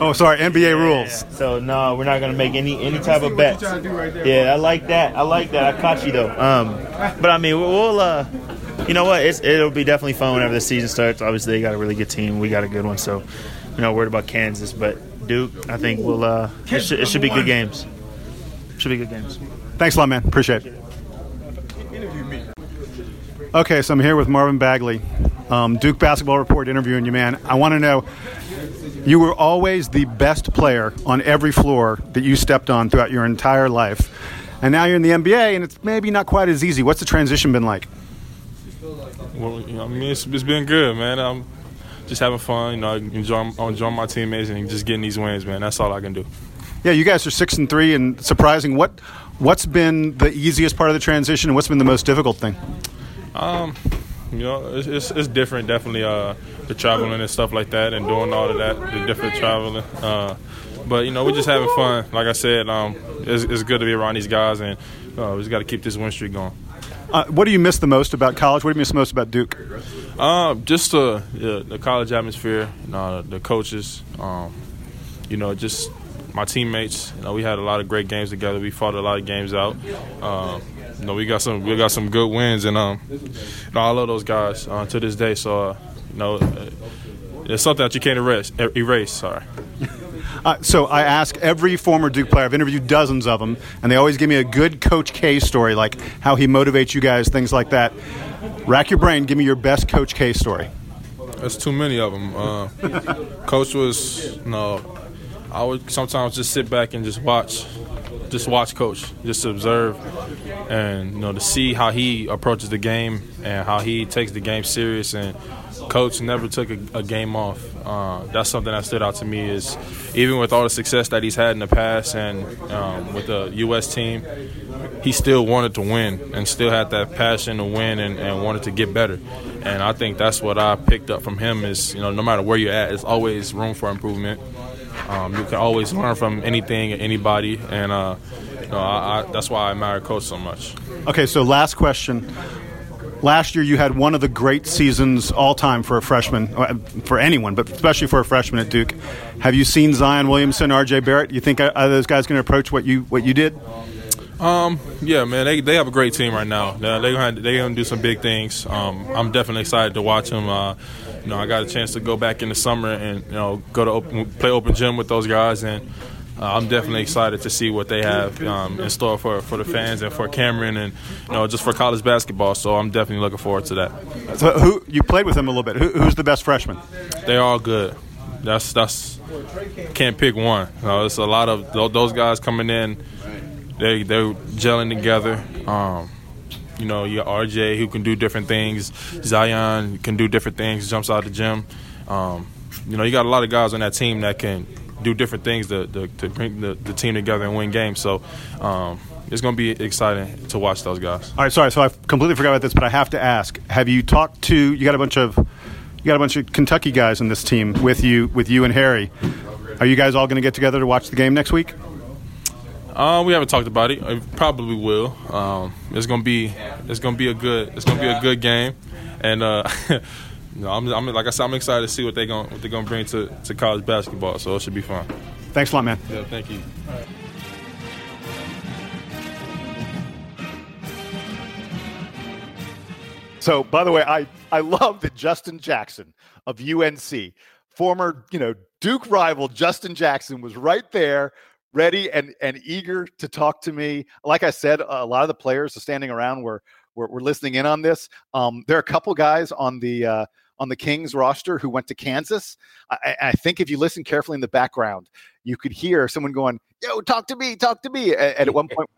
Oh, sorry, NBA rules. So no, we're not gonna make any any type of bets. Yeah, I like that. I like that. I caught you though. Um, but I mean, we'll uh, you know what? It's, it'll be definitely fun whenever the season starts. Obviously, they got a really good team. We got a good one, so you know, worried about Kansas, but Duke, I think we'll. Uh, it, should, it should be good games. Should be good games. Thanks a lot, man. Appreciate it. Okay, so I'm here with Marvin Bagley, um, Duke Basketball Report interviewing you, man. I want to know you were always the best player on every floor that you stepped on throughout your entire life. And now you're in the NBA, and it's maybe not quite as easy. What's the transition been like? Well, you know, I mean, it's, it's been good, man. I'm just having fun, you know, enjoying, enjoying my teammates and just getting these wins, man. That's all I can do. Yeah, you guys are six and three, and surprising. What what's been the easiest part of the transition, and what's been the most difficult thing? Um, you know, it's, it's, it's different, definitely. Uh, the traveling and stuff like that, and doing all of that, the different traveling. Uh, but you know, we're just having fun. Like I said, um, it's, it's good to be around these guys, and uh, we just got to keep this win streak going. Uh, what do you miss the most about college? What do you miss the most about Duke? Um, just the, the college atmosphere, you know, the coaches. Um, you know, just my teammates. You know, we had a lot of great games together. We fought a lot of games out. Um, you know, we got some we got some good wins, and um, you know, I love those guys uh, to this day. So, uh, you know, it's something that you can't erase. Erase, sorry. Uh, so I ask every former Duke player. I've interviewed dozens of them, and they always give me a good Coach K story, like how he motivates you guys, things like that. Rack your brain. Give me your best Coach K story. There's too many of them. Uh, Coach was you no. Know, I would sometimes just sit back and just watch, just watch Coach, just observe, and you know to see how he approaches the game and how he takes the game serious. And Coach never took a, a game off. Uh, that's something that stood out to me. Is even with all the success that he's had in the past and um, with the U.S. team, he still wanted to win and still had that passion to win and, and wanted to get better. And I think that's what I picked up from him. Is you know no matter where you're at, there's always room for improvement um, you can always learn from anything, anybody, and uh, you know, I, I, that's why I admire Coach so much. Okay, so last question. Last year, you had one of the great seasons all time for a freshman, uh, for anyone, but especially for a freshman at Duke. Have you seen Zion Williamson, R.J. Barrett? You think are those guys going to approach what you what you did? Um, yeah, man, they, they have a great team right now. They're, gonna they gonna do some big things. Um, I'm definitely excited to watch them. Uh, you know, I got a chance to go back in the summer and you know go to open, play open gym with those guys, and uh, I'm definitely excited to see what they have um, in store for, for the fans and for Cameron and you know just for college basketball. So I'm definitely looking forward to that. So who you played with them a little bit? Who, who's the best freshman? They're all good. That's that's can't pick one. You know, it's a lot of those guys coming in. They they're gelling together. Um, you know, your RJ who can do different things. Zion can do different things, jumps out the gym. Um, you know, you got a lot of guys on that team that can do different things to, to, to bring the, the, team together and win games. So um, it's going to be exciting to watch those guys. All right, sorry. So I completely forgot about this, but I have to ask: Have you talked to? You got a bunch of you got a bunch of Kentucky guys in this team with you, with you and Harry. Are you guys all going to get together to watch the game next week? Uh, we haven't talked about it. it probably will. Um, it's gonna be it's gonna be a good it's gonna be a good game, and uh, you know, I'm, I'm, like I said, I'm excited to see what they going what they're gonna bring to, to college basketball. So it should be fun. Thanks a lot, man. Yeah, thank you. So, by the way, I I love that Justin Jackson of UNC, former you know Duke rival Justin Jackson, was right there ready and and eager to talk to me. Like I said, a lot of the players are standing around were were, were listening in on this. Um, there are a couple guys on the uh, on the Kings roster who went to Kansas. I, I, think if you listen carefully in the background, you could hear someone going, "Yo, talk to me, talk to me." And, and at one point,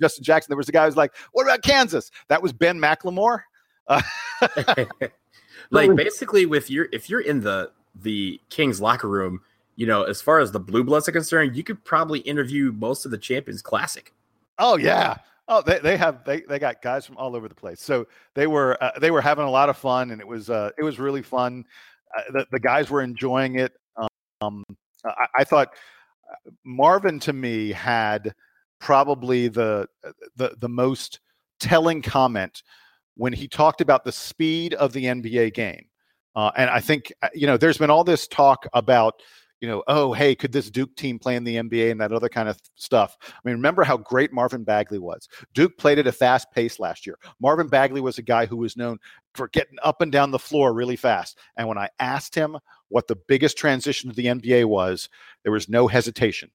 Justin Jackson, there was a guy who was like, "What about Kansas?" That was Ben McLemore. Uh, like basically, with your if you're in the the Kings locker room you know, as far as the blue bloods are concerned, you could probably interview most of the champions classic. Oh yeah. Oh, they, they have they, they got guys from all over the place. So they were uh, they were having a lot of fun, and it was uh, it was really fun. Uh, the, the guys were enjoying it. Um, I, I thought uh, Marvin to me had probably the uh, the the most telling comment when he talked about the speed of the NBA game. Uh, and I think uh, you know, there's been all this talk about you know, oh, hey, could this Duke team play in the NBA and that other kind of stuff? I mean, remember how great Marvin Bagley was. Duke played at a fast pace last year. Marvin Bagley was a guy who was known for getting up and down the floor really fast. And when I asked him what the biggest transition to the NBA was, there was no hesitation.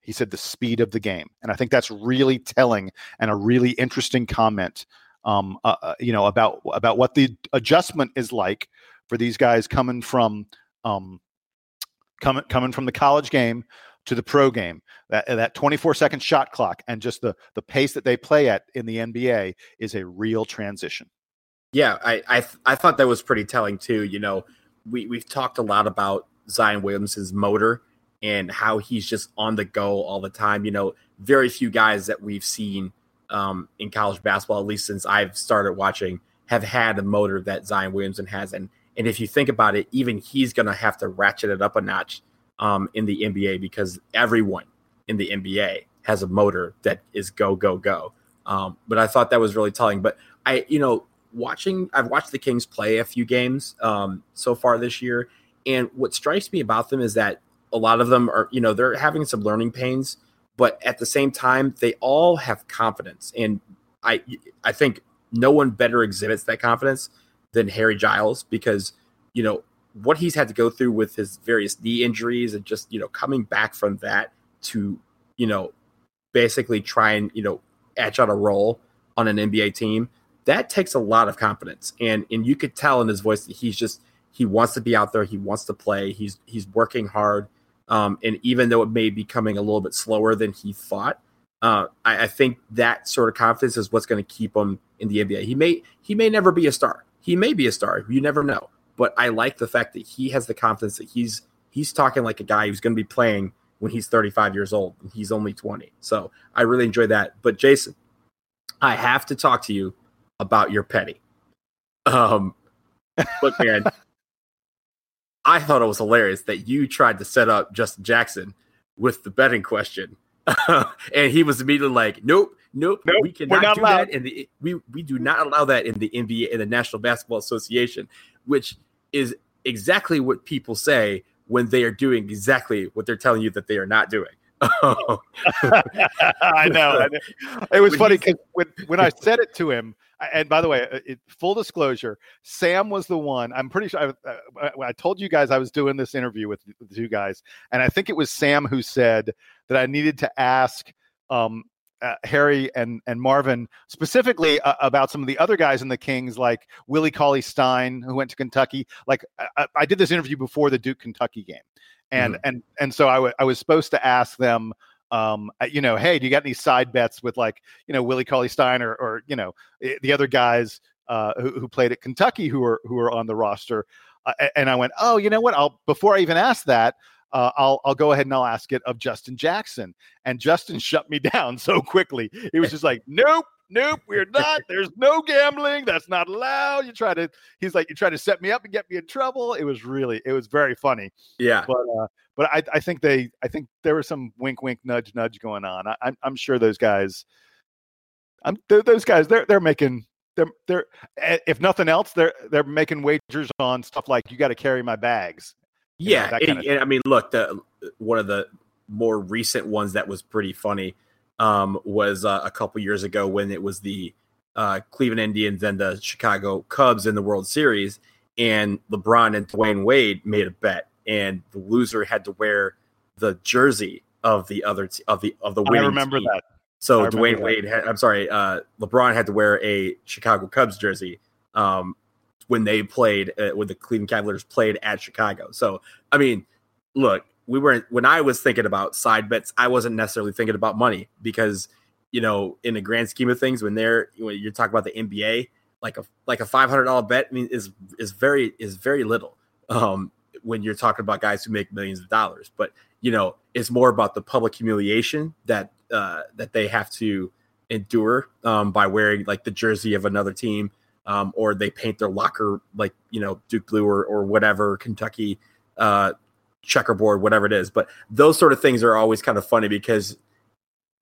He said the speed of the game. And I think that's really telling and a really interesting comment. Um, uh, uh you know about about what the adjustment is like for these guys coming from um, coming coming from the college game to the pro game. That that 24 second shot clock and just the the pace that they play at in the NBA is a real transition. Yeah, I I, I thought that was pretty telling too. You know, we we've talked a lot about Zion Williamson's motor and how he's just on the go all the time. You know, very few guys that we've seen um, in college basketball, at least since I've started watching, have had a motor that Zion Williamson has. And and if you think about it, even he's going to have to ratchet it up a notch um, in the NBA because everyone in the NBA has a motor that is go, go, go. Um, but I thought that was really telling. But I, you know, watching, I've watched the Kings play a few games um, so far this year. And what strikes me about them is that a lot of them are, you know, they're having some learning pains, but at the same time, they all have confidence. And I, I think no one better exhibits that confidence than Harry Giles because, you know, what he's had to go through with his various knee injuries and just, you know, coming back from that to, you know, basically try and, you know, etch out a role on an NBA team, that takes a lot of confidence. And and you could tell in his voice that he's just he wants to be out there, he wants to play, he's he's working hard. Um, and even though it may be coming a little bit slower than he thought, uh, I, I, think that sort of confidence is what's going to keep him in the NBA. He may he may never be a star. He may be a star. You never know. But I like the fact that he has the confidence that he's he's talking like a guy who's going to be playing when he's 35 years old and he's only 20. So I really enjoy that. But Jason, I have to talk to you about your petty. Um, look, man, I thought it was hilarious that you tried to set up Justin Jackson with the betting question, and he was immediately like, "Nope, nope, nope we cannot do allowed. that." And the we we do not allow that in the NBA in the National Basketball Association, which is exactly what people say when they are doing exactly what they're telling you that they are not doing. I know. It was when funny because when, when I said it to him, and by the way, uh, it, full disclosure, Sam was the one. I'm pretty sure I, uh, I, told you guys I was doing this interview with the two guys, and I think it was Sam who said that I needed to ask um, uh, Harry and and Marvin specifically uh, about some of the other guys in the Kings, like Willie Cauley Stein, who went to Kentucky. Like I, I did this interview before the Duke Kentucky game, and mm-hmm. and and so I, w- I was supposed to ask them um, uh, you know, hey, do you got any side bets with like, you know, Willie Cauley Stein or, or you know, the other guys uh, who, who played at Kentucky who are who are on the roster? Uh, and I went, oh, you know what? I'll before I even ask that, uh, I'll I'll go ahead and I'll ask it of Justin Jackson. And Justin shut me down so quickly. He was just like, nope, nope, we're not. There's no gambling. That's not allowed. You try to, he's like, you try to set me up and get me in trouble. It was really, it was very funny. Yeah. But, uh, but I, I think they, I think there was some wink, wink, nudge, nudge going on. I, I'm, I'm sure those guys, I'm those guys, they're, they're making, they're, they're, if nothing else, they're, they're making wagers on stuff like you got to carry my bags. Yeah. Know, and, I mean, look, the, one of the more recent ones that was pretty funny um, was uh, a couple years ago when it was the uh, Cleveland Indians and the Chicago Cubs in the World Series, and LeBron and Dwyane Wade made a bet, and the loser had to wear the jersey of the other t- of the of the winning. I remember team. that. So Dwyane that. Wade, had, I'm sorry, uh, LeBron had to wear a Chicago Cubs jersey um, when they played uh, when the Cleveland Cavaliers played at Chicago. So I mean, look, we weren't when I was thinking about side bets, I wasn't necessarily thinking about money because you know, in the grand scheme of things, when they're when you're talking about the NBA, like a like a five hundred dollar bet I mean is is very is very little. Um, when you're talking about guys who make millions of dollars, but you know, it's more about the public humiliation that uh, that they have to endure um, by wearing like the jersey of another team, um, or they paint their locker like you know Duke blue or or whatever Kentucky uh, checkerboard, whatever it is. But those sort of things are always kind of funny because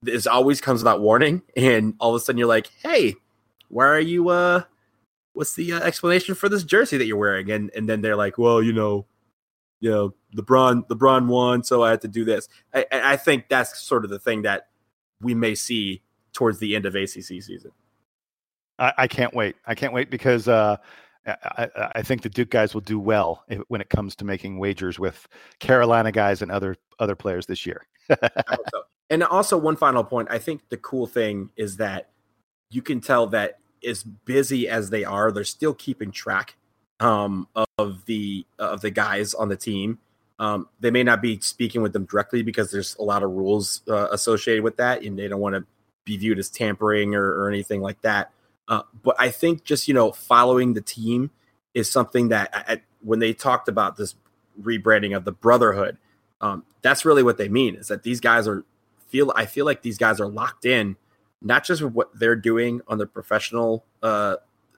this always comes without warning, and all of a sudden you're like, "Hey, why are you? Uh, what's the uh, explanation for this jersey that you're wearing?" And and then they're like, "Well, you know, you know, LeBron LeBron won, so I had to do this." I, I think that's sort of the thing that we may see towards the end of ACC season. I, I can't wait. I can't wait because uh, I, I, think the Duke guys will do well when it comes to making wagers with Carolina guys and other other players this year. And also, one final point. I think the cool thing is that you can tell that as busy as they are, they're still keeping track um, of the of the guys on the team. Um, they may not be speaking with them directly because there's a lot of rules uh, associated with that, and they don't want to be viewed as tampering or, or anything like that. Uh, but I think just you know following the team is something that at, when they talked about this rebranding of the brotherhood, um, that's really what they mean is that these guys are feel I feel like these guys are locked in, not just with what they're doing on the professional uh,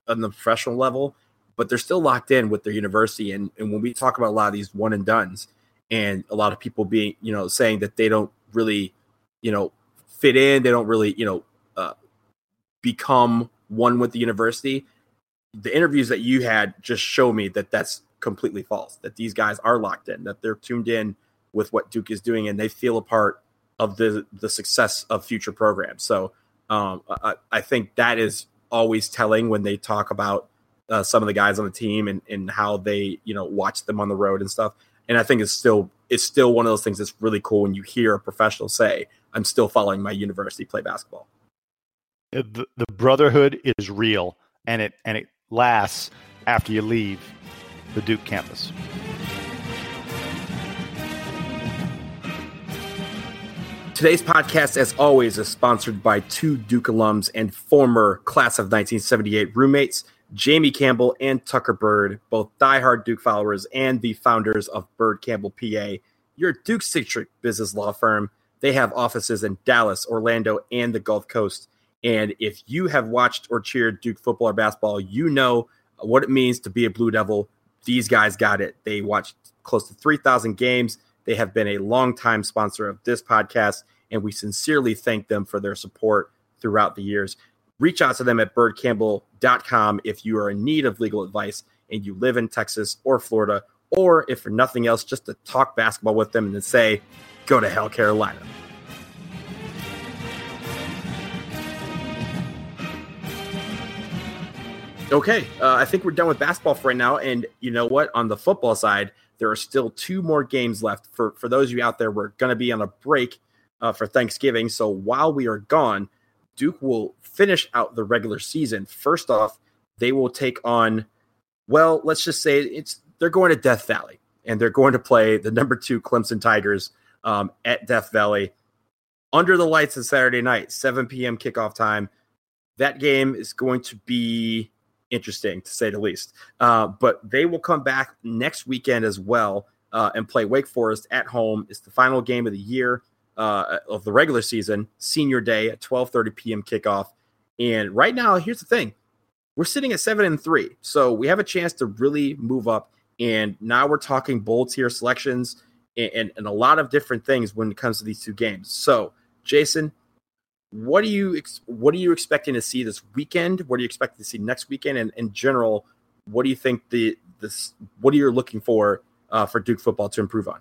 on the professional level, but they're still locked in with their university. And and when we talk about a lot of these one and duns, and a lot of people being you know saying that they don't really you know fit in, they don't really you know uh, become one with the university. The interviews that you had just show me that that's completely false. That these guys are locked in. That they're tuned in with what Duke is doing, and they feel a part of the the success of future programs. So um, I, I, think that is always telling when they talk about uh, some of the guys on the team and, and how they you know watch them on the road and stuff. And I think it's still it's still one of those things that's really cool when you hear a professional say, "I'm still following my university play basketball." Uh, the, the brotherhood is real, and it and it lasts after you leave the Duke campus. Today's podcast, as always, is sponsored by two Duke alums and former class of 1978 roommates, Jamie Campbell and Tucker Byrd, both diehard Duke followers and the founders of Byrd Campbell PA, your Duke centric business law firm. They have offices in Dallas, Orlando, and the Gulf Coast. And if you have watched or cheered Duke football or basketball, you know what it means to be a Blue Devil. These guys got it. They watched close to 3,000 games. They have been a longtime sponsor of this podcast, and we sincerely thank them for their support throughout the years. Reach out to them at byrdcampbell.com if you are in need of legal advice and you live in Texas or Florida, or if for nothing else, just to talk basketball with them and to say, go to hell, Carolina. Okay, uh, I think we're done with basketball for right now. And you know what? On the football side, there are still two more games left. For for those of you out there, we're going to be on a break uh, for Thanksgiving. So while we are gone, Duke will finish out the regular season. First off, they will take on, well, let's just say it's they're going to Death Valley and they're going to play the number two Clemson Tigers um, at Death Valley under the lights on Saturday night, 7 p.m. kickoff time. That game is going to be interesting to say the least. Uh, but they will come back next weekend as well uh, and play Wake Forest at home. It's the final game of the year uh, of the regular season, senior day at 12:30 p.m. kickoff. And right now, here's the thing: we're sitting at seven and three, so we have a chance to really move up. And now we're talking bowl tier selections and, and, and a lot of different things when it comes to these two games. So, Jason, what are you what are you expecting to see this weekend? What are you expecting to see next weekend? And in general, what do you think the this what are you looking for uh, for Duke football to improve on?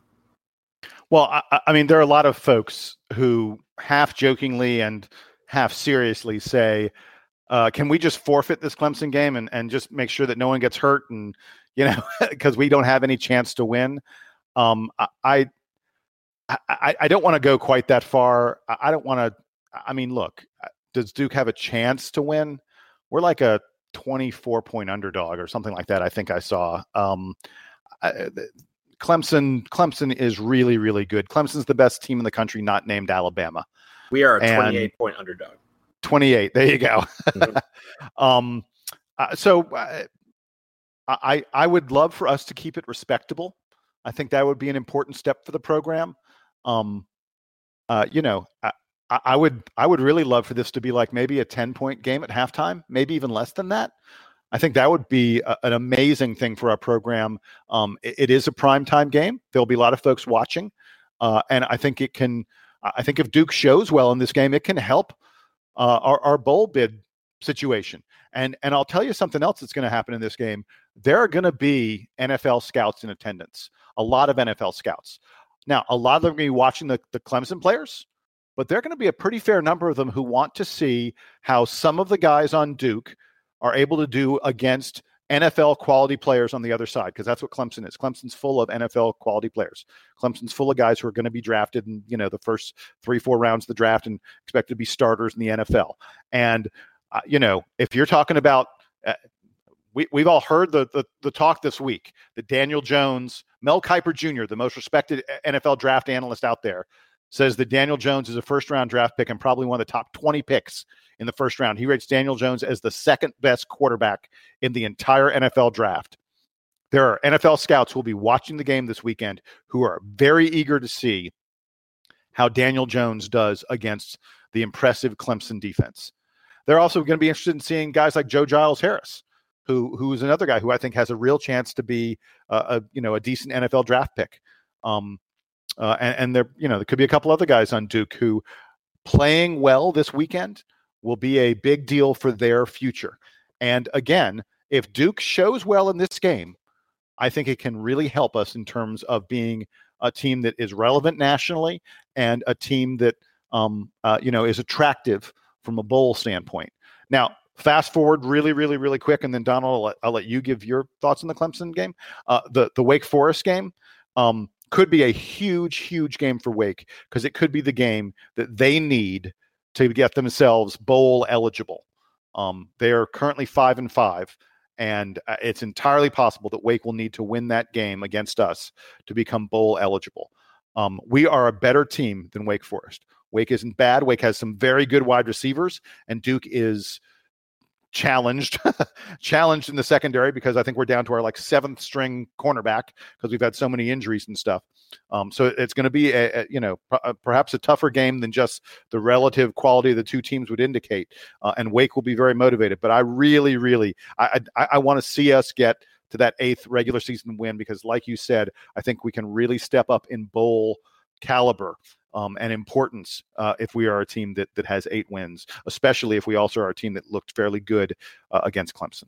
Well, I, I mean, there are a lot of folks who half jokingly and half seriously say, uh, "Can we just forfeit this Clemson game and and just make sure that no one gets hurt and you know because we don't have any chance to win?" Um, I, I I don't want to go quite that far. I don't want to I mean, look, uh, does Duke have a chance to win? We're like a 24 point underdog or something like that. I think I saw. Um, I, Clemson, Clemson is really, really good. Clemson's the best team in the country, not named Alabama. We are a 28 point underdog. 28. There you go. Mm-hmm. um, uh, so uh, I, I would love for us to keep it respectable. I think that would be an important step for the program. Um, uh, you know, I, would I would really love for this to be like maybe a 10 point game at halftime, maybe even less than that. I think that would be a, an amazing thing for our program. Um, it, it is a prime time game. There'll be a lot of folks watching, uh, and I think it can. I think if Duke shows well in this game, it can help uh, our, our bowl bid situation. And and I'll tell you something else that's going to happen in this game. There are going to be NFL scouts in attendance. A lot of NFL scouts. Now, a lot of them are going to be watching the, the Clemson players but there are going to be a pretty fair number of them who want to see how some of the guys on Duke are able to do against NFL quality players on the other side, because that's what Clemson is. Clemson's full of NFL quality players. Clemson's full of guys who are going to be drafted in you know the first three four rounds of the draft and expected to be starters in the NFL. And uh, you know if you're talking about uh, we, we've all heard the, the, the talk this week that Daniel Jones, Mel Kiper Jr., the most respected NFL draft analyst out there, says that Daniel Jones is a first round draft pick and probably one of the top 20 picks in the first round. He rates Daniel Jones as the second best quarterback in the entire NFL draft. There are NFL scouts who will be watching the game this weekend who are very eager to see how Daniel Jones does against the impressive Clemson defense. They're also going to be interested in seeing guys like Joe Giles Harris, who who is another guy who I think has a real chance to be a, a you know a decent NFL draft pick. Um, uh, and, and there, you know, there could be a couple other guys on Duke who playing well this weekend will be a big deal for their future. And again, if Duke shows well in this game, I think it can really help us in terms of being a team that is relevant nationally and a team that um, uh, you know is attractive from a bowl standpoint. Now, fast forward really, really, really quick, and then Donald, I'll let, I'll let you give your thoughts on the Clemson game. Uh, the the Wake Forest game um, could be a huge, huge game for Wake because it could be the game that they need to get themselves bowl eligible. Um, they are currently five and five, and uh, it's entirely possible that Wake will need to win that game against us to become bowl eligible. Um, we are a better team than Wake Forest. Wake isn't bad. Wake has some very good wide receivers, and Duke is challenged challenged in the secondary because I think we're down to our like seventh string cornerback because we've had so many injuries and stuff. Um, so it's going to be a, a, you know p- perhaps a tougher game than just the relative quality of the two teams would indicate. Uh, and Wake will be very motivated, but I really, really I I, I want to see us get to that eighth regular season win because, like you said, I think we can really step up in bowl caliber um, and importance uh, if we are a team that that has eight wins, especially if we also are a team that looked fairly good uh, against Clemson.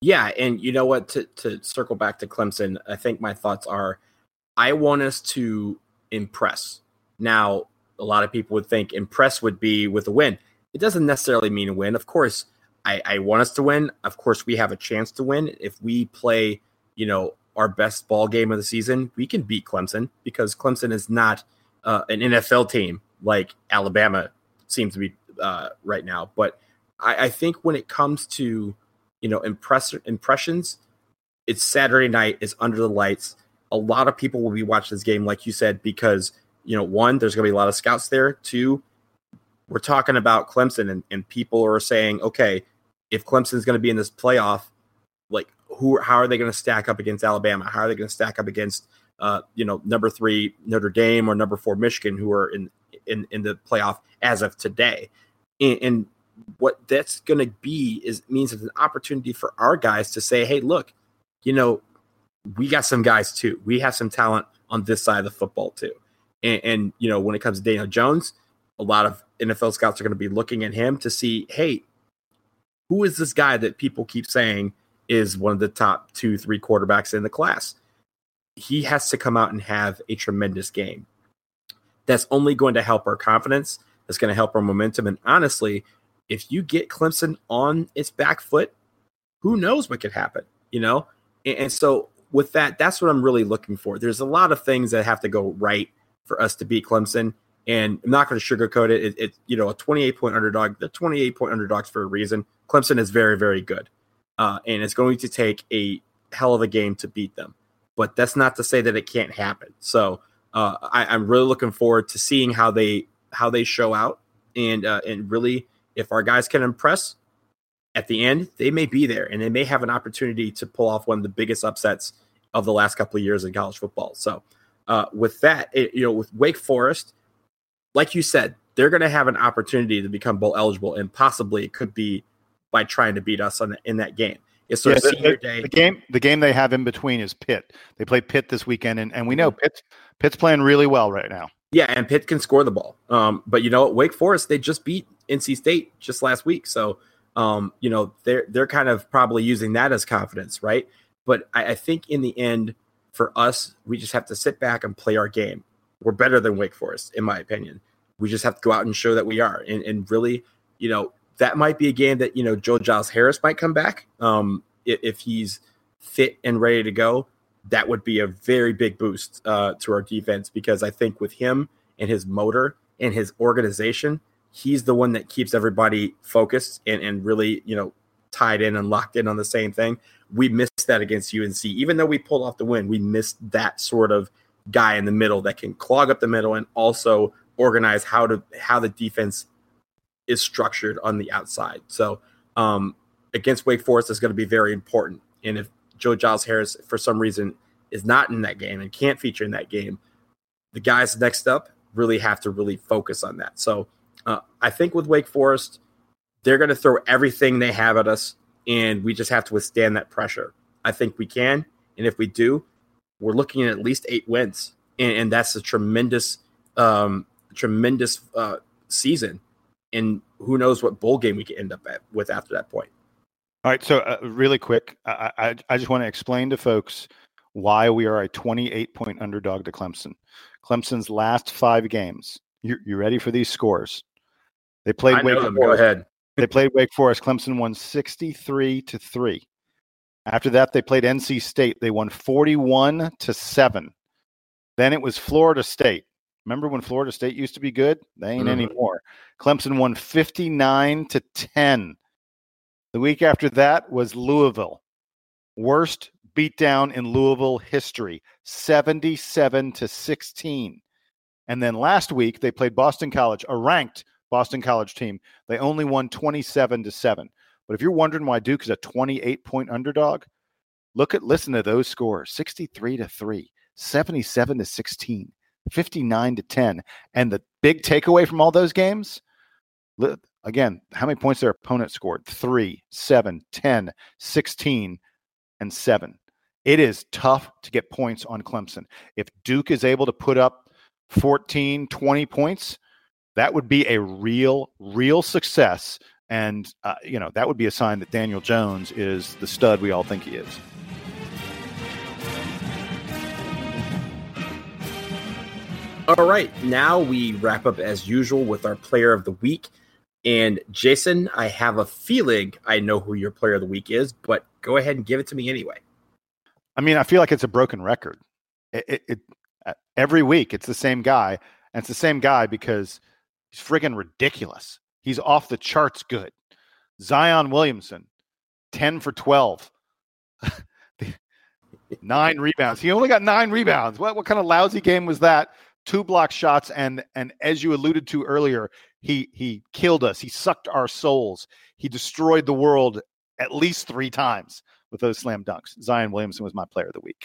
Yeah, and you know what? To to circle back to Clemson, I think my thoughts are, I want us to impress. Now, a lot of people would think impress would be with a win. It doesn't necessarily mean a win. Of course, I, I want us to win. Of course, we have a chance to win if we play, you know, our best ball game of the season. We can beat Clemson because Clemson is not uh, an NFL team like Alabama seems to be uh, right now. But I, I, think when it comes to you know impress impressions, it's Saturday night. It's under the lights. A lot of people will be watching this game, like you said, because you know one, there's going to be a lot of scouts there. Two, we're talking about Clemson, and, and people are saying, okay, if Clemson's going to be in this playoff, like who, how are they going to stack up against Alabama? How are they going to stack up against uh, you know, number three Notre Dame or number four Michigan, who are in in, in the playoff as of today. And, and what that's going to be is means it's an opportunity for our guys to say, hey, look, you know, we got some guys too. We have some talent on this side of the football too. And, and you know, when it comes to Daniel Jones, a lot of NFL scouts are going to be looking at him to see, hey, who is this guy that people keep saying is one of the top two, three quarterbacks in the class? he has to come out and have a tremendous game. That's only going to help our confidence. That's going to help our momentum. And honestly, if you get Clemson on its back foot, who knows what could happen, you know? And, and so with that, that's what I'm really looking for. There's a lot of things that have to go right for us to beat Clemson. And I'm not going to sugarcoat it. It's it, you know a 28 point underdog. They're 28 point underdogs for a reason. Clemson is very very good, uh, and it's going to take a hell of a game to beat them but that's not to say that it can't happen. So uh, I, am really looking forward to seeing how they how they show out, and uh, and really if our guys can impress at the end, they may be there and they may have an opportunity to pull off one of the biggest upsets of the last couple of years in college football. So uh, with that, it, you know, with Wake Forest, like you said, they're going to have an opportunity to become bowl eligible, and possibly it could be by trying to beat us on the, in that game. It's their yeah, senior the, day. The game, the game they have in between is Pitt. They play Pitt this weekend, and, and we know mm-hmm. Pitt's Pitt's playing really well right now. Yeah, and Pitt can score the ball. Um, but you know, what, Wake Forest they just beat NC State just last week, so um, you know they're they're kind of probably using that as confidence, right? But I, I think in the end, for us, we just have to sit back and play our game. We're better than Wake Forest, in my opinion. We just have to go out and show that we are, and, and really, you know, that might be a game that you know Joe Giles Harris might come back. Um, if, if he's fit and ready to go, that would be a very big boost uh, to our defense because I think with him and his motor and his organization, he's the one that keeps everybody focused and, and really, you know, tied in and locked in on the same thing. We missed that against UNC. Even though we pulled off the win, we missed that sort of guy in the middle that can clog up the middle and also organize how to how the defense is structured on the outside. So um, against Wake Forest is going to be very important. And if Joe Giles Harris, for some reason, is not in that game and can't feature in that game, the guys next up really have to really focus on that. So uh, I think with Wake Forest, they're going to throw everything they have at us, and we just have to withstand that pressure. I think we can. And if we do, we're looking at at least eight wins. And, and that's a tremendous, um, tremendous uh, season. And who knows what bowl game we could end up at with after that point. All right. So, uh, really quick, I, I, I just want to explain to folks why we are a 28 point underdog to Clemson. Clemson's last five games. You, you ready for these scores? They played Wake them. Forest. Go ahead. They played Wake Forest. Clemson won 63 to 3. After that, they played NC State. They won 41 to 7. Then it was Florida State. Remember when Florida State used to be good? They ain't Mhm. anymore. Clemson won 59 to 10. The week after that was Louisville. Worst beatdown in Louisville history, 77 to 16. And then last week they played Boston College, a ranked Boston College team. They only won 27 to 7. But if you're wondering why Duke is a 28 point underdog, look at listen to those scores 63 to 3, 77 to 16, 59 to 10. And the big takeaway from all those games again, how many points their opponent scored? 3, 7, 10, 16, and 7. It is tough to get points on Clemson. If Duke is able to put up 14, 20 points, that would be a real, real success. And, uh, you know, that would be a sign that Daniel Jones is the stud we all think he is. All right, now we wrap up as usual with our player of the week. And Jason, I have a feeling I know who your player of the week is, but go ahead and give it to me anyway. I mean, I feel like it's a broken record. It, it, it uh, every week it's the same guy, and it's the same guy because he's friggin' ridiculous. He's off the charts good. Zion Williamson, ten for twelve, nine rebounds. He only got nine rebounds. What what kind of lousy game was that? Two block shots, and and as you alluded to earlier, he he killed us. He sucked our souls. He destroyed the world at least three times with those slam dunks. Zion Williamson was my player of the week.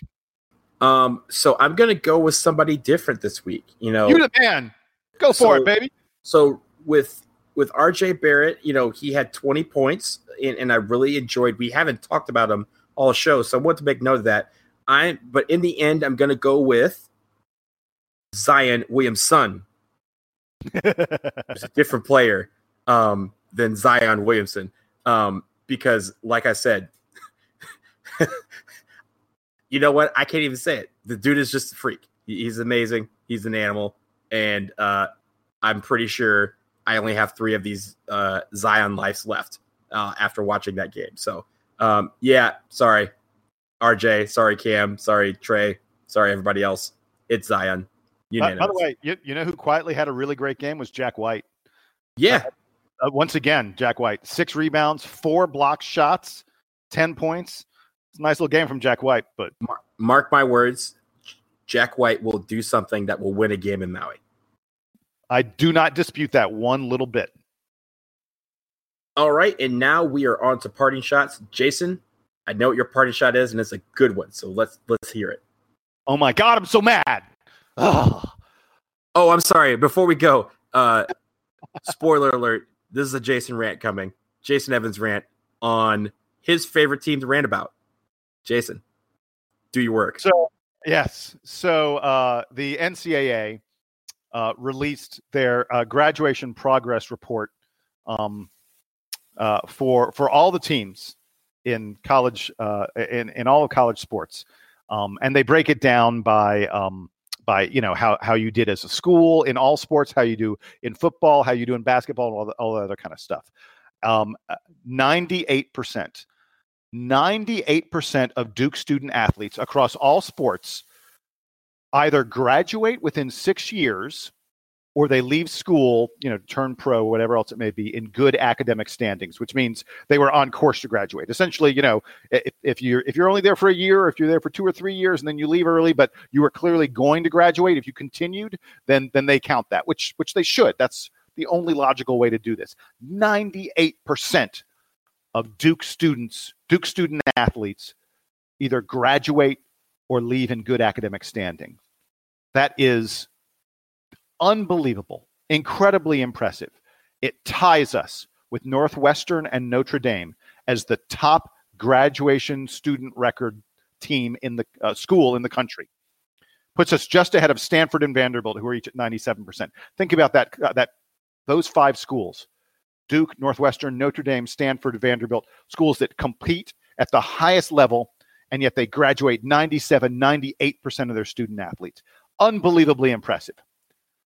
Um, so I'm gonna go with somebody different this week. You know, You the man. Go for it, baby. So with with RJ Barrett, you know, he had 20 points, and, and I really enjoyed. We haven't talked about him all show, so I want to make note of that. I but in the end, I'm gonna go with Zion Williamson. He's a different player um, than Zion Williamson um, because, like I said, you know what? I can't even say it. The dude is just a freak. He's amazing. He's an animal, and uh, I'm pretty sure I only have three of these uh, Zion lives left uh, after watching that game. So, um, yeah, sorry, RJ, sorry, Cam, sorry, Tre, sorry, everybody else. It's Zion. By, by the way, you, you know who quietly had a really great game was Jack White. yeah, Uh, once again, Jack White, six rebounds, four block shots, 10 points. It's a nice little game from Jack White, but mark my words, Jack White will do something that will win a game in Maui. I do not dispute that one little bit. All right, and now we are on to parting shots. Jason, I know what your parting shot is, and it's a good one. So let's let's hear it. Oh my God, I'm so mad. Oh, Oh, I'm sorry. Before we go, uh, spoiler alert: this is a Jason rant coming. Jason Evans rant on his favorite team to rant about. Jason, do your work. So yes, so uh, the NCAA uh, released their uh, graduation progress report um, uh, for for all the teams in college uh, in in all of college sports, um, and they break it down by um, by you know how how you did as a school in all sports, how you do in football, how you do in basketball, and all the, all the other kind of stuff. Um, Ninety eight percent. 98% of Duke student athletes across all sports either graduate within six years or they leave school, you know, turn pro, whatever else it may be, in good academic standings, which means they were on course to graduate. Essentially, you know, if, if you're if you're only there for a year, or if you're there for two or three years, and then you leave early, but you were clearly going to graduate, if you continued, then then they count that, which which they should. That's the only logical way to do this. Ninety-eight percent of Duke students, Duke student athletes, either graduate or leave in good academic standing. That is unbelievable, incredibly impressive. It ties us with Northwestern and Notre Dame as the top graduation student record team in the uh, school in the country. Puts us just ahead of Stanford and Vanderbilt, who are each at 97%. Think about that. Uh, that those five schools Duke, Northwestern, Notre Dame, Stanford, Vanderbilt, schools that compete at the highest level and yet they graduate 97, 98% of their student athletes. Unbelievably impressive.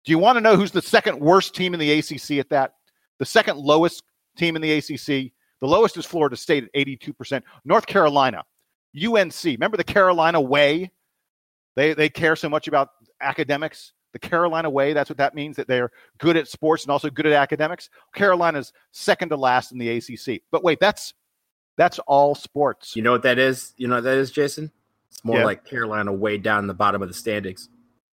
Do you want to know who's the second worst team in the ACC at that? The second lowest team in the ACC? The lowest is Florida State at 82%. North Carolina, UNC. Remember the Carolina way? They, they care so much about academics. The Carolina way, that's what that means, that they're good at sports and also good at academics. Carolina's second to last in the ACC. But wait, that's that's all sports. You know what that is? You know what that is, Jason? It's more Yeah. like Carolina way down the bottom of the standings.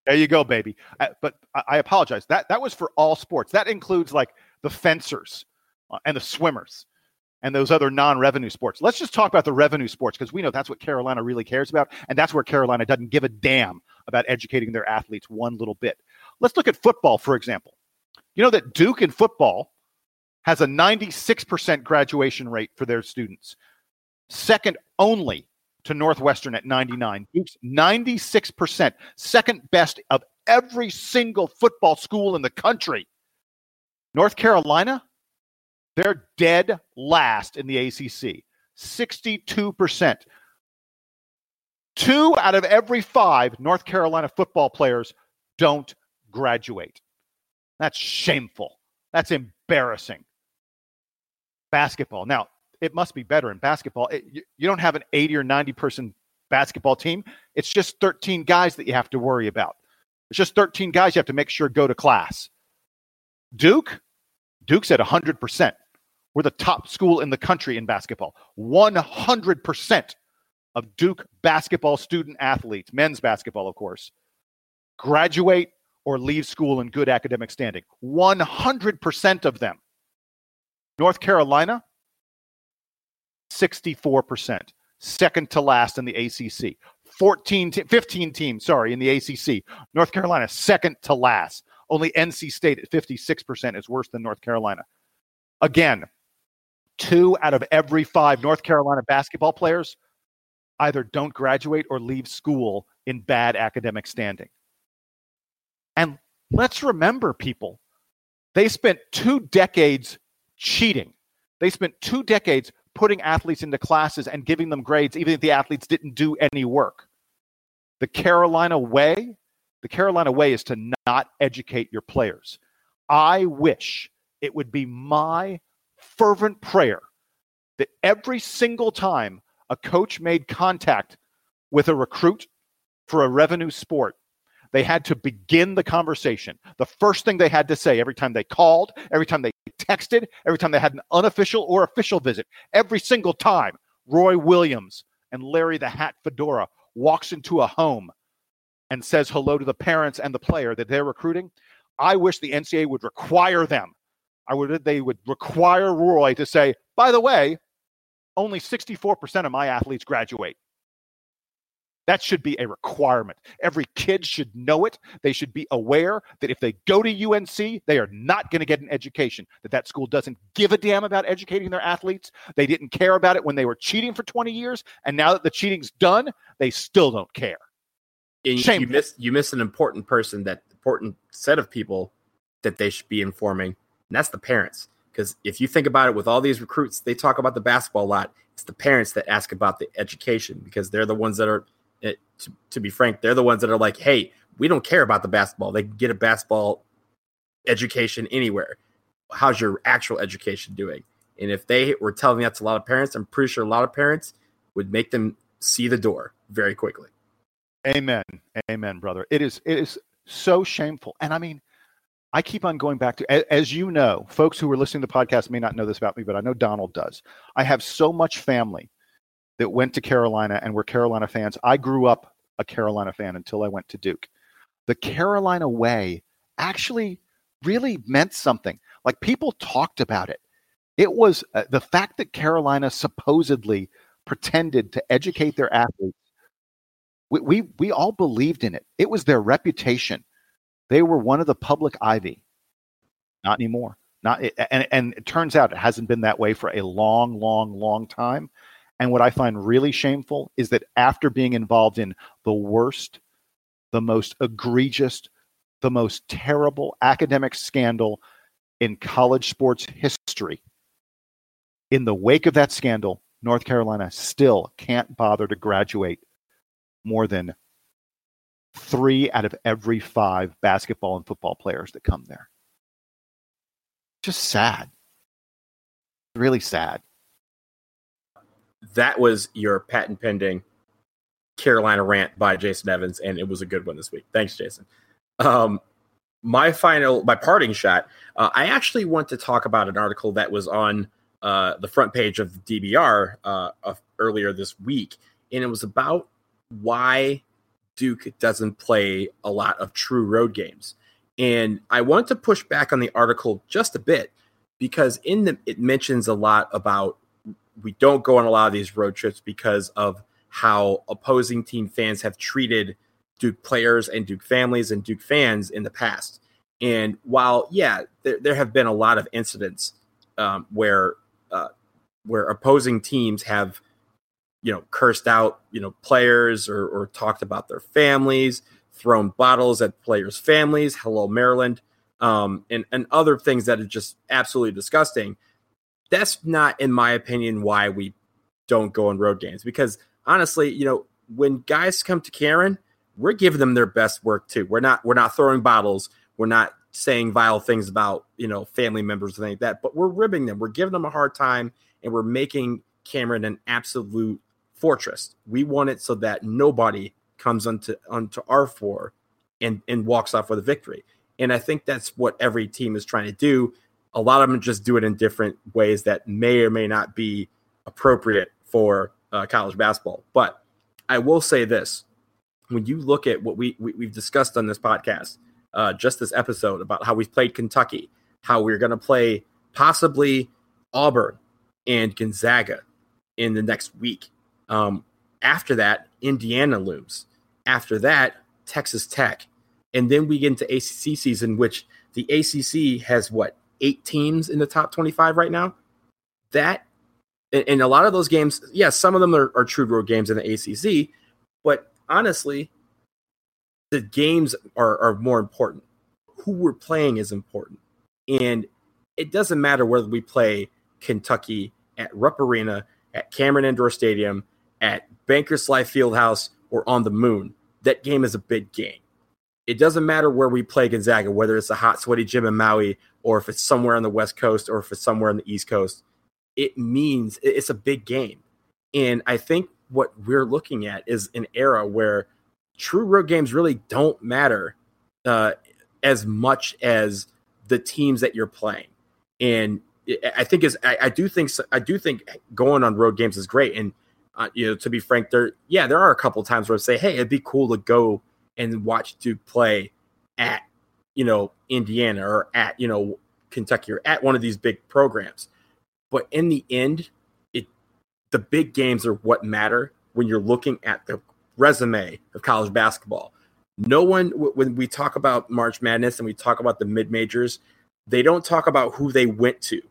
There you go, baby. Uh, but I, I apologize. That that was for all sports. That includes like the fencers uh, and the swimmers and those other non-revenue sports. Let's just talk about the revenue sports because we know that's what Carolina really cares about, and that's where Carolina doesn't give a damn about educating their athletes one little bit. Let's look at football, for example. You know that Duke in football has a 96% graduation rate for their students, second only to Northwestern at 99. Duke's 96%, second best of every single football school in the country. North Carolina, they're dead last in the ACC, 62%. Two out of every five North Carolina football players don't graduate. That's shameful. That's embarrassing. Basketball. Now, it must be better in basketball. It- you, you don't have an 80 or 90 person basketball team. It's just 13 guys that you have to worry about. It's just 13 guys you have to make sure go to class. Duke, Duke's at 100%. We're the top school in the country in basketball. 100% of Duke basketball student athletes, men's basketball, of course, graduate or leave school in good academic standing. 100% of them. North Carolina, 64%, second to last in the ACC. 14, te- 15 teams, sorry, in the ACC. North Carolina, second to last. Only NC State at 56% is worse than North Carolina. Again, two out of every five North Carolina basketball players either don't graduate or leave school in bad academic standing. And let's remember, people, they spent two decades cheating. They spent two decades putting athletes into classes and giving them grades, even if the athletes didn't do any work. The Carolina way, the Carolina way is to not educate your players. I wish it would be my fervent prayer that every single time a coach made contact with a recruit for a revenue sport, they had to begin the conversation. The first thing they had to say every time they called, every time they texted, every time they had an unofficial or official visit, every single time Roy Williams and Larry the Hat Fedora walks into a home and says hello to the parents and the player that they're recruiting, I wish the NCAA would require them. I would they would require Roy to say, by the way, only 64% of my athletes graduate. That should be a requirement. Every kid should know it. They should be aware that if they go to UNC, they are not going to get an education. That that school doesn't give a damn about educating their athletes. They didn't care about it when they were cheating for 20 years, and now that the cheating's done, they still don't care. And you, you miss you miss an important person that important set of people that they should be informing, and that's the parents. Because if you think about it, with all these recruits, they talk about the basketball a lot. It's the parents that ask about the education because they're the ones that are, eh, to, to be frank, they're the ones that are like, "Hey, we don't care about the basketball. They can get a basketball education anywhere. How's your actual education doing?" And if they were telling that to a lot of parents, I'm pretty sure a lot of parents would make them see the door very quickly. Amen. Amen, brother. It is it is so shameful. And I mean, I keep on going back to a- as you know, folks who are listening to the podcast may not know this about me, but I know Donald does. I have so much family that went to Carolina and were Carolina fans. I grew up a Carolina fan until I went to Duke. The Carolina way actually really meant something. Like people talked about it. It was uh, the fact that Carolina supposedly pretended to educate their athletes we, we we all believed in it. It was their reputation. They were one of the public ivy. Not anymore. Not and and it turns out it hasn't been that way for a long, long, long time. And what I find really shameful is that after being involved in the worst, the most egregious, the most terrible academic scandal in college sports history, in the wake of that scandal, North Carolina still can't bother to graduate more than three out of every five basketball and football players that come there. Just sad. Really sad. That was your patent pending Carolina rant by Jason Evans, and it was a good one this week. Thanks, Jason. Um, my final, my parting shot. Uh, I actually want to talk about an article that was on uh, the front page of the DBR uh, earlier this week, and it was about why Duke doesn't play a lot of true road games. And I want to push back on the article just a bit because in the it mentions a lot about we don't go on a lot of these road trips because of how opposing team fans have treated Duke players and Duke families and Duke fans in the past. And while yeah, there, there have been a lot of incidents um, where uh, where opposing teams have you know cursed out you know players or, or talked about their families, thrown bottles at players' families. Hello, Maryland, um, and and other things that are just absolutely disgusting. That's not, in my opinion, why we don't go on road games because honestly, you know, when guys come to Cameron, we're giving them their best work too. We're not we're not throwing bottles. We're not saying vile things about you know family members and like that. But we're ribbing them. We're giving them a hard time, and we're making Cameron an absolute fortress. We want it so that nobody comes onto onto our four and and walks off with a victory. And I think that's what every team is trying to do. A lot of them just do it in different ways that may or may not be appropriate for uh, college basketball. But I will say this: when you look at what we, we have discussed on this podcast, uh, just this episode about how we've played Kentucky, how we're going to play possibly Auburn and Gonzaga in the next week. Um, after that, Indiana looms. After that, Texas Tech, and then we get into ACC season, which the ACC has what eight teams in the top twenty-five right now. That and, a lot of those games, yes, yeah, some of them are, are true road games in the ACC, but honestly, the games are, are more important. Who we're playing is important. And it doesn't matter whether we play Kentucky at Rupp Arena, at Cameron Indoor Stadium, at Bankers Life Fieldhouse, or on the moon. That game is a big game. It doesn't matter where we play Gonzaga, whether it's a hot, sweaty gym in Maui, or if it's somewhere on the West Coast, or if it's somewhere on the East Coast. It means it's a big game. And I think what we're looking at is an era where true road games really don't matter uh, as much as the teams that you're playing. And I think is I, I, do think I do think going on road games is great. And uh, you know, to be frank, there yeah, there are a couple times where I say, hey, it'd be cool to go and watch Duke play at you know Indiana or at you know Kentucky or at one of these big programs. But in the end, it the big games are what matter when you're looking at the resume of college basketball. No one, when we talk about March Madness and we talk about the mid majors, they don't talk about who they went to.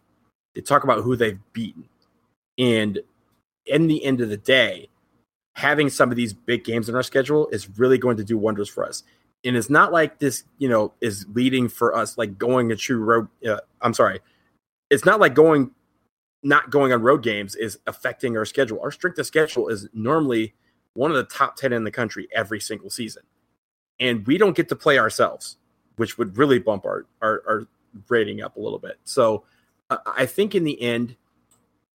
They talk about who they've beaten. And in the end of the day, having some of these big games in our schedule is really going to do wonders for us. And it's not like this, you know, is leading for us like going a true road. Uh, I'm sorry. It's not like going, not going on road games is affecting our schedule. Our strength of schedule is normally one of the top 10 in the country every single season. And we don't get to play ourselves, which would really bump our, our, our rating up a little bit. So uh, I think in the end,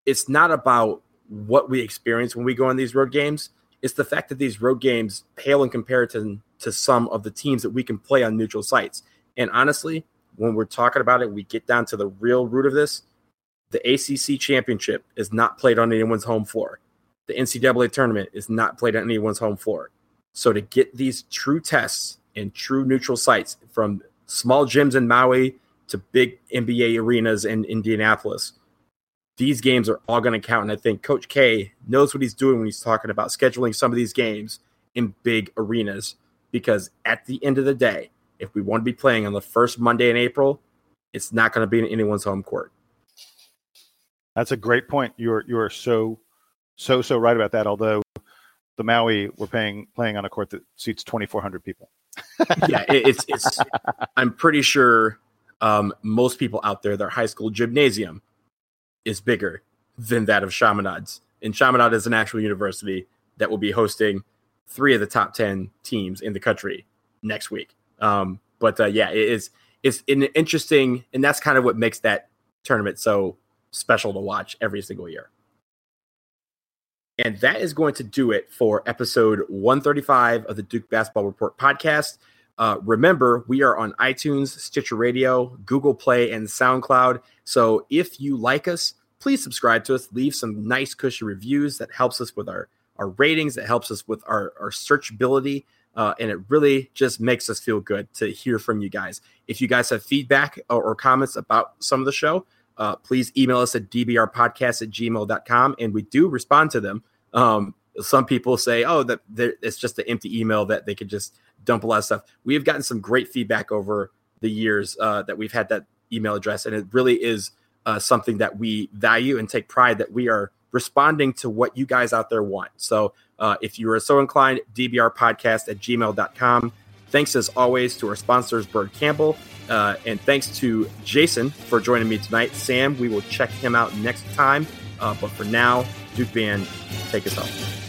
it's not about what we experience when we go on these road games. It's the fact that these road games pale in comparison to some of the teams that we can play on neutral sites. And honestly, when we're talking about it, we get down to the real root of this. The ACC championship is not played on anyone's home floor the NCAA tournament is not played on anyone's home floor. So to get these true tests and true neutral sites from small gyms in Maui to big NBA arenas in Indianapolis, these games are all going to count. And I think Coach K knows what he's doing when he's talking about scheduling some of these games in big arenas. Because at the end of the day, if we want to be playing on the first Monday in April, it's not going to be in anyone's home court. That's a great point. You're you're so so so right about that. Although the Maui we're paying playing on a court that seats 2,400 people. yeah, it, it's it's. I'm pretty sure um, most people out there, their high school gymnasium is bigger than that of Chaminade's and Chaminade is an actual university that will be hosting three of the top 10 teams in the country next week. Um, but uh, yeah, it is it's an interesting, and that's kind of what makes that tournament so special to watch every single year. And that is going to do it for episode 135 of the Duke Basketball Report podcast. Uh, remember, we are on iTunes, Stitcher Radio, Google Play, and SoundCloud. So if you like us, please subscribe to us. Leave some nice, cushy reviews. That helps us with our, our ratings. That helps us with our, our searchability. Uh, and it really just makes us feel good to hear from you guys. If you guys have feedback or, or comments about some of the show, uh, please email us at dbrpodcast at gmail.com and we do respond to them. Um, some people say, oh, that it's just an empty email that they could just dump a lot of stuff. We have gotten some great feedback over the years uh, that we've had that email address, and it really is uh, something that we value and take pride that we are responding to what you guys out there want. So uh, if you are so inclined, dbrpodcast at gmail.com. Thanks as always to our sponsors, Byrd Campbell. Uh, and thanks to Jason for joining me tonight. Sam, we will check him out next time. Uh, but for now, Duke Band, take us home.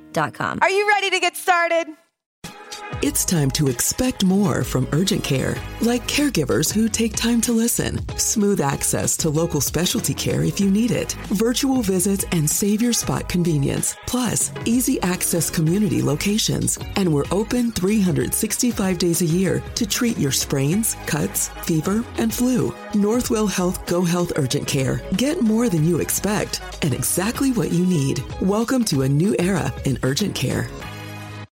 Are you ready to get started? It's time to expect more from urgent care, like caregivers who take time to listen, smooth access to local specialty care if you need it, virtual visits and save your spot convenience, plus easy access community locations. And we're open 365 days a year to treat your sprains, cuts, fever, and flu. Northwell Health Go Health Urgent Care. Get more than you expect and exactly what you need. Welcome to a new era in urgent care.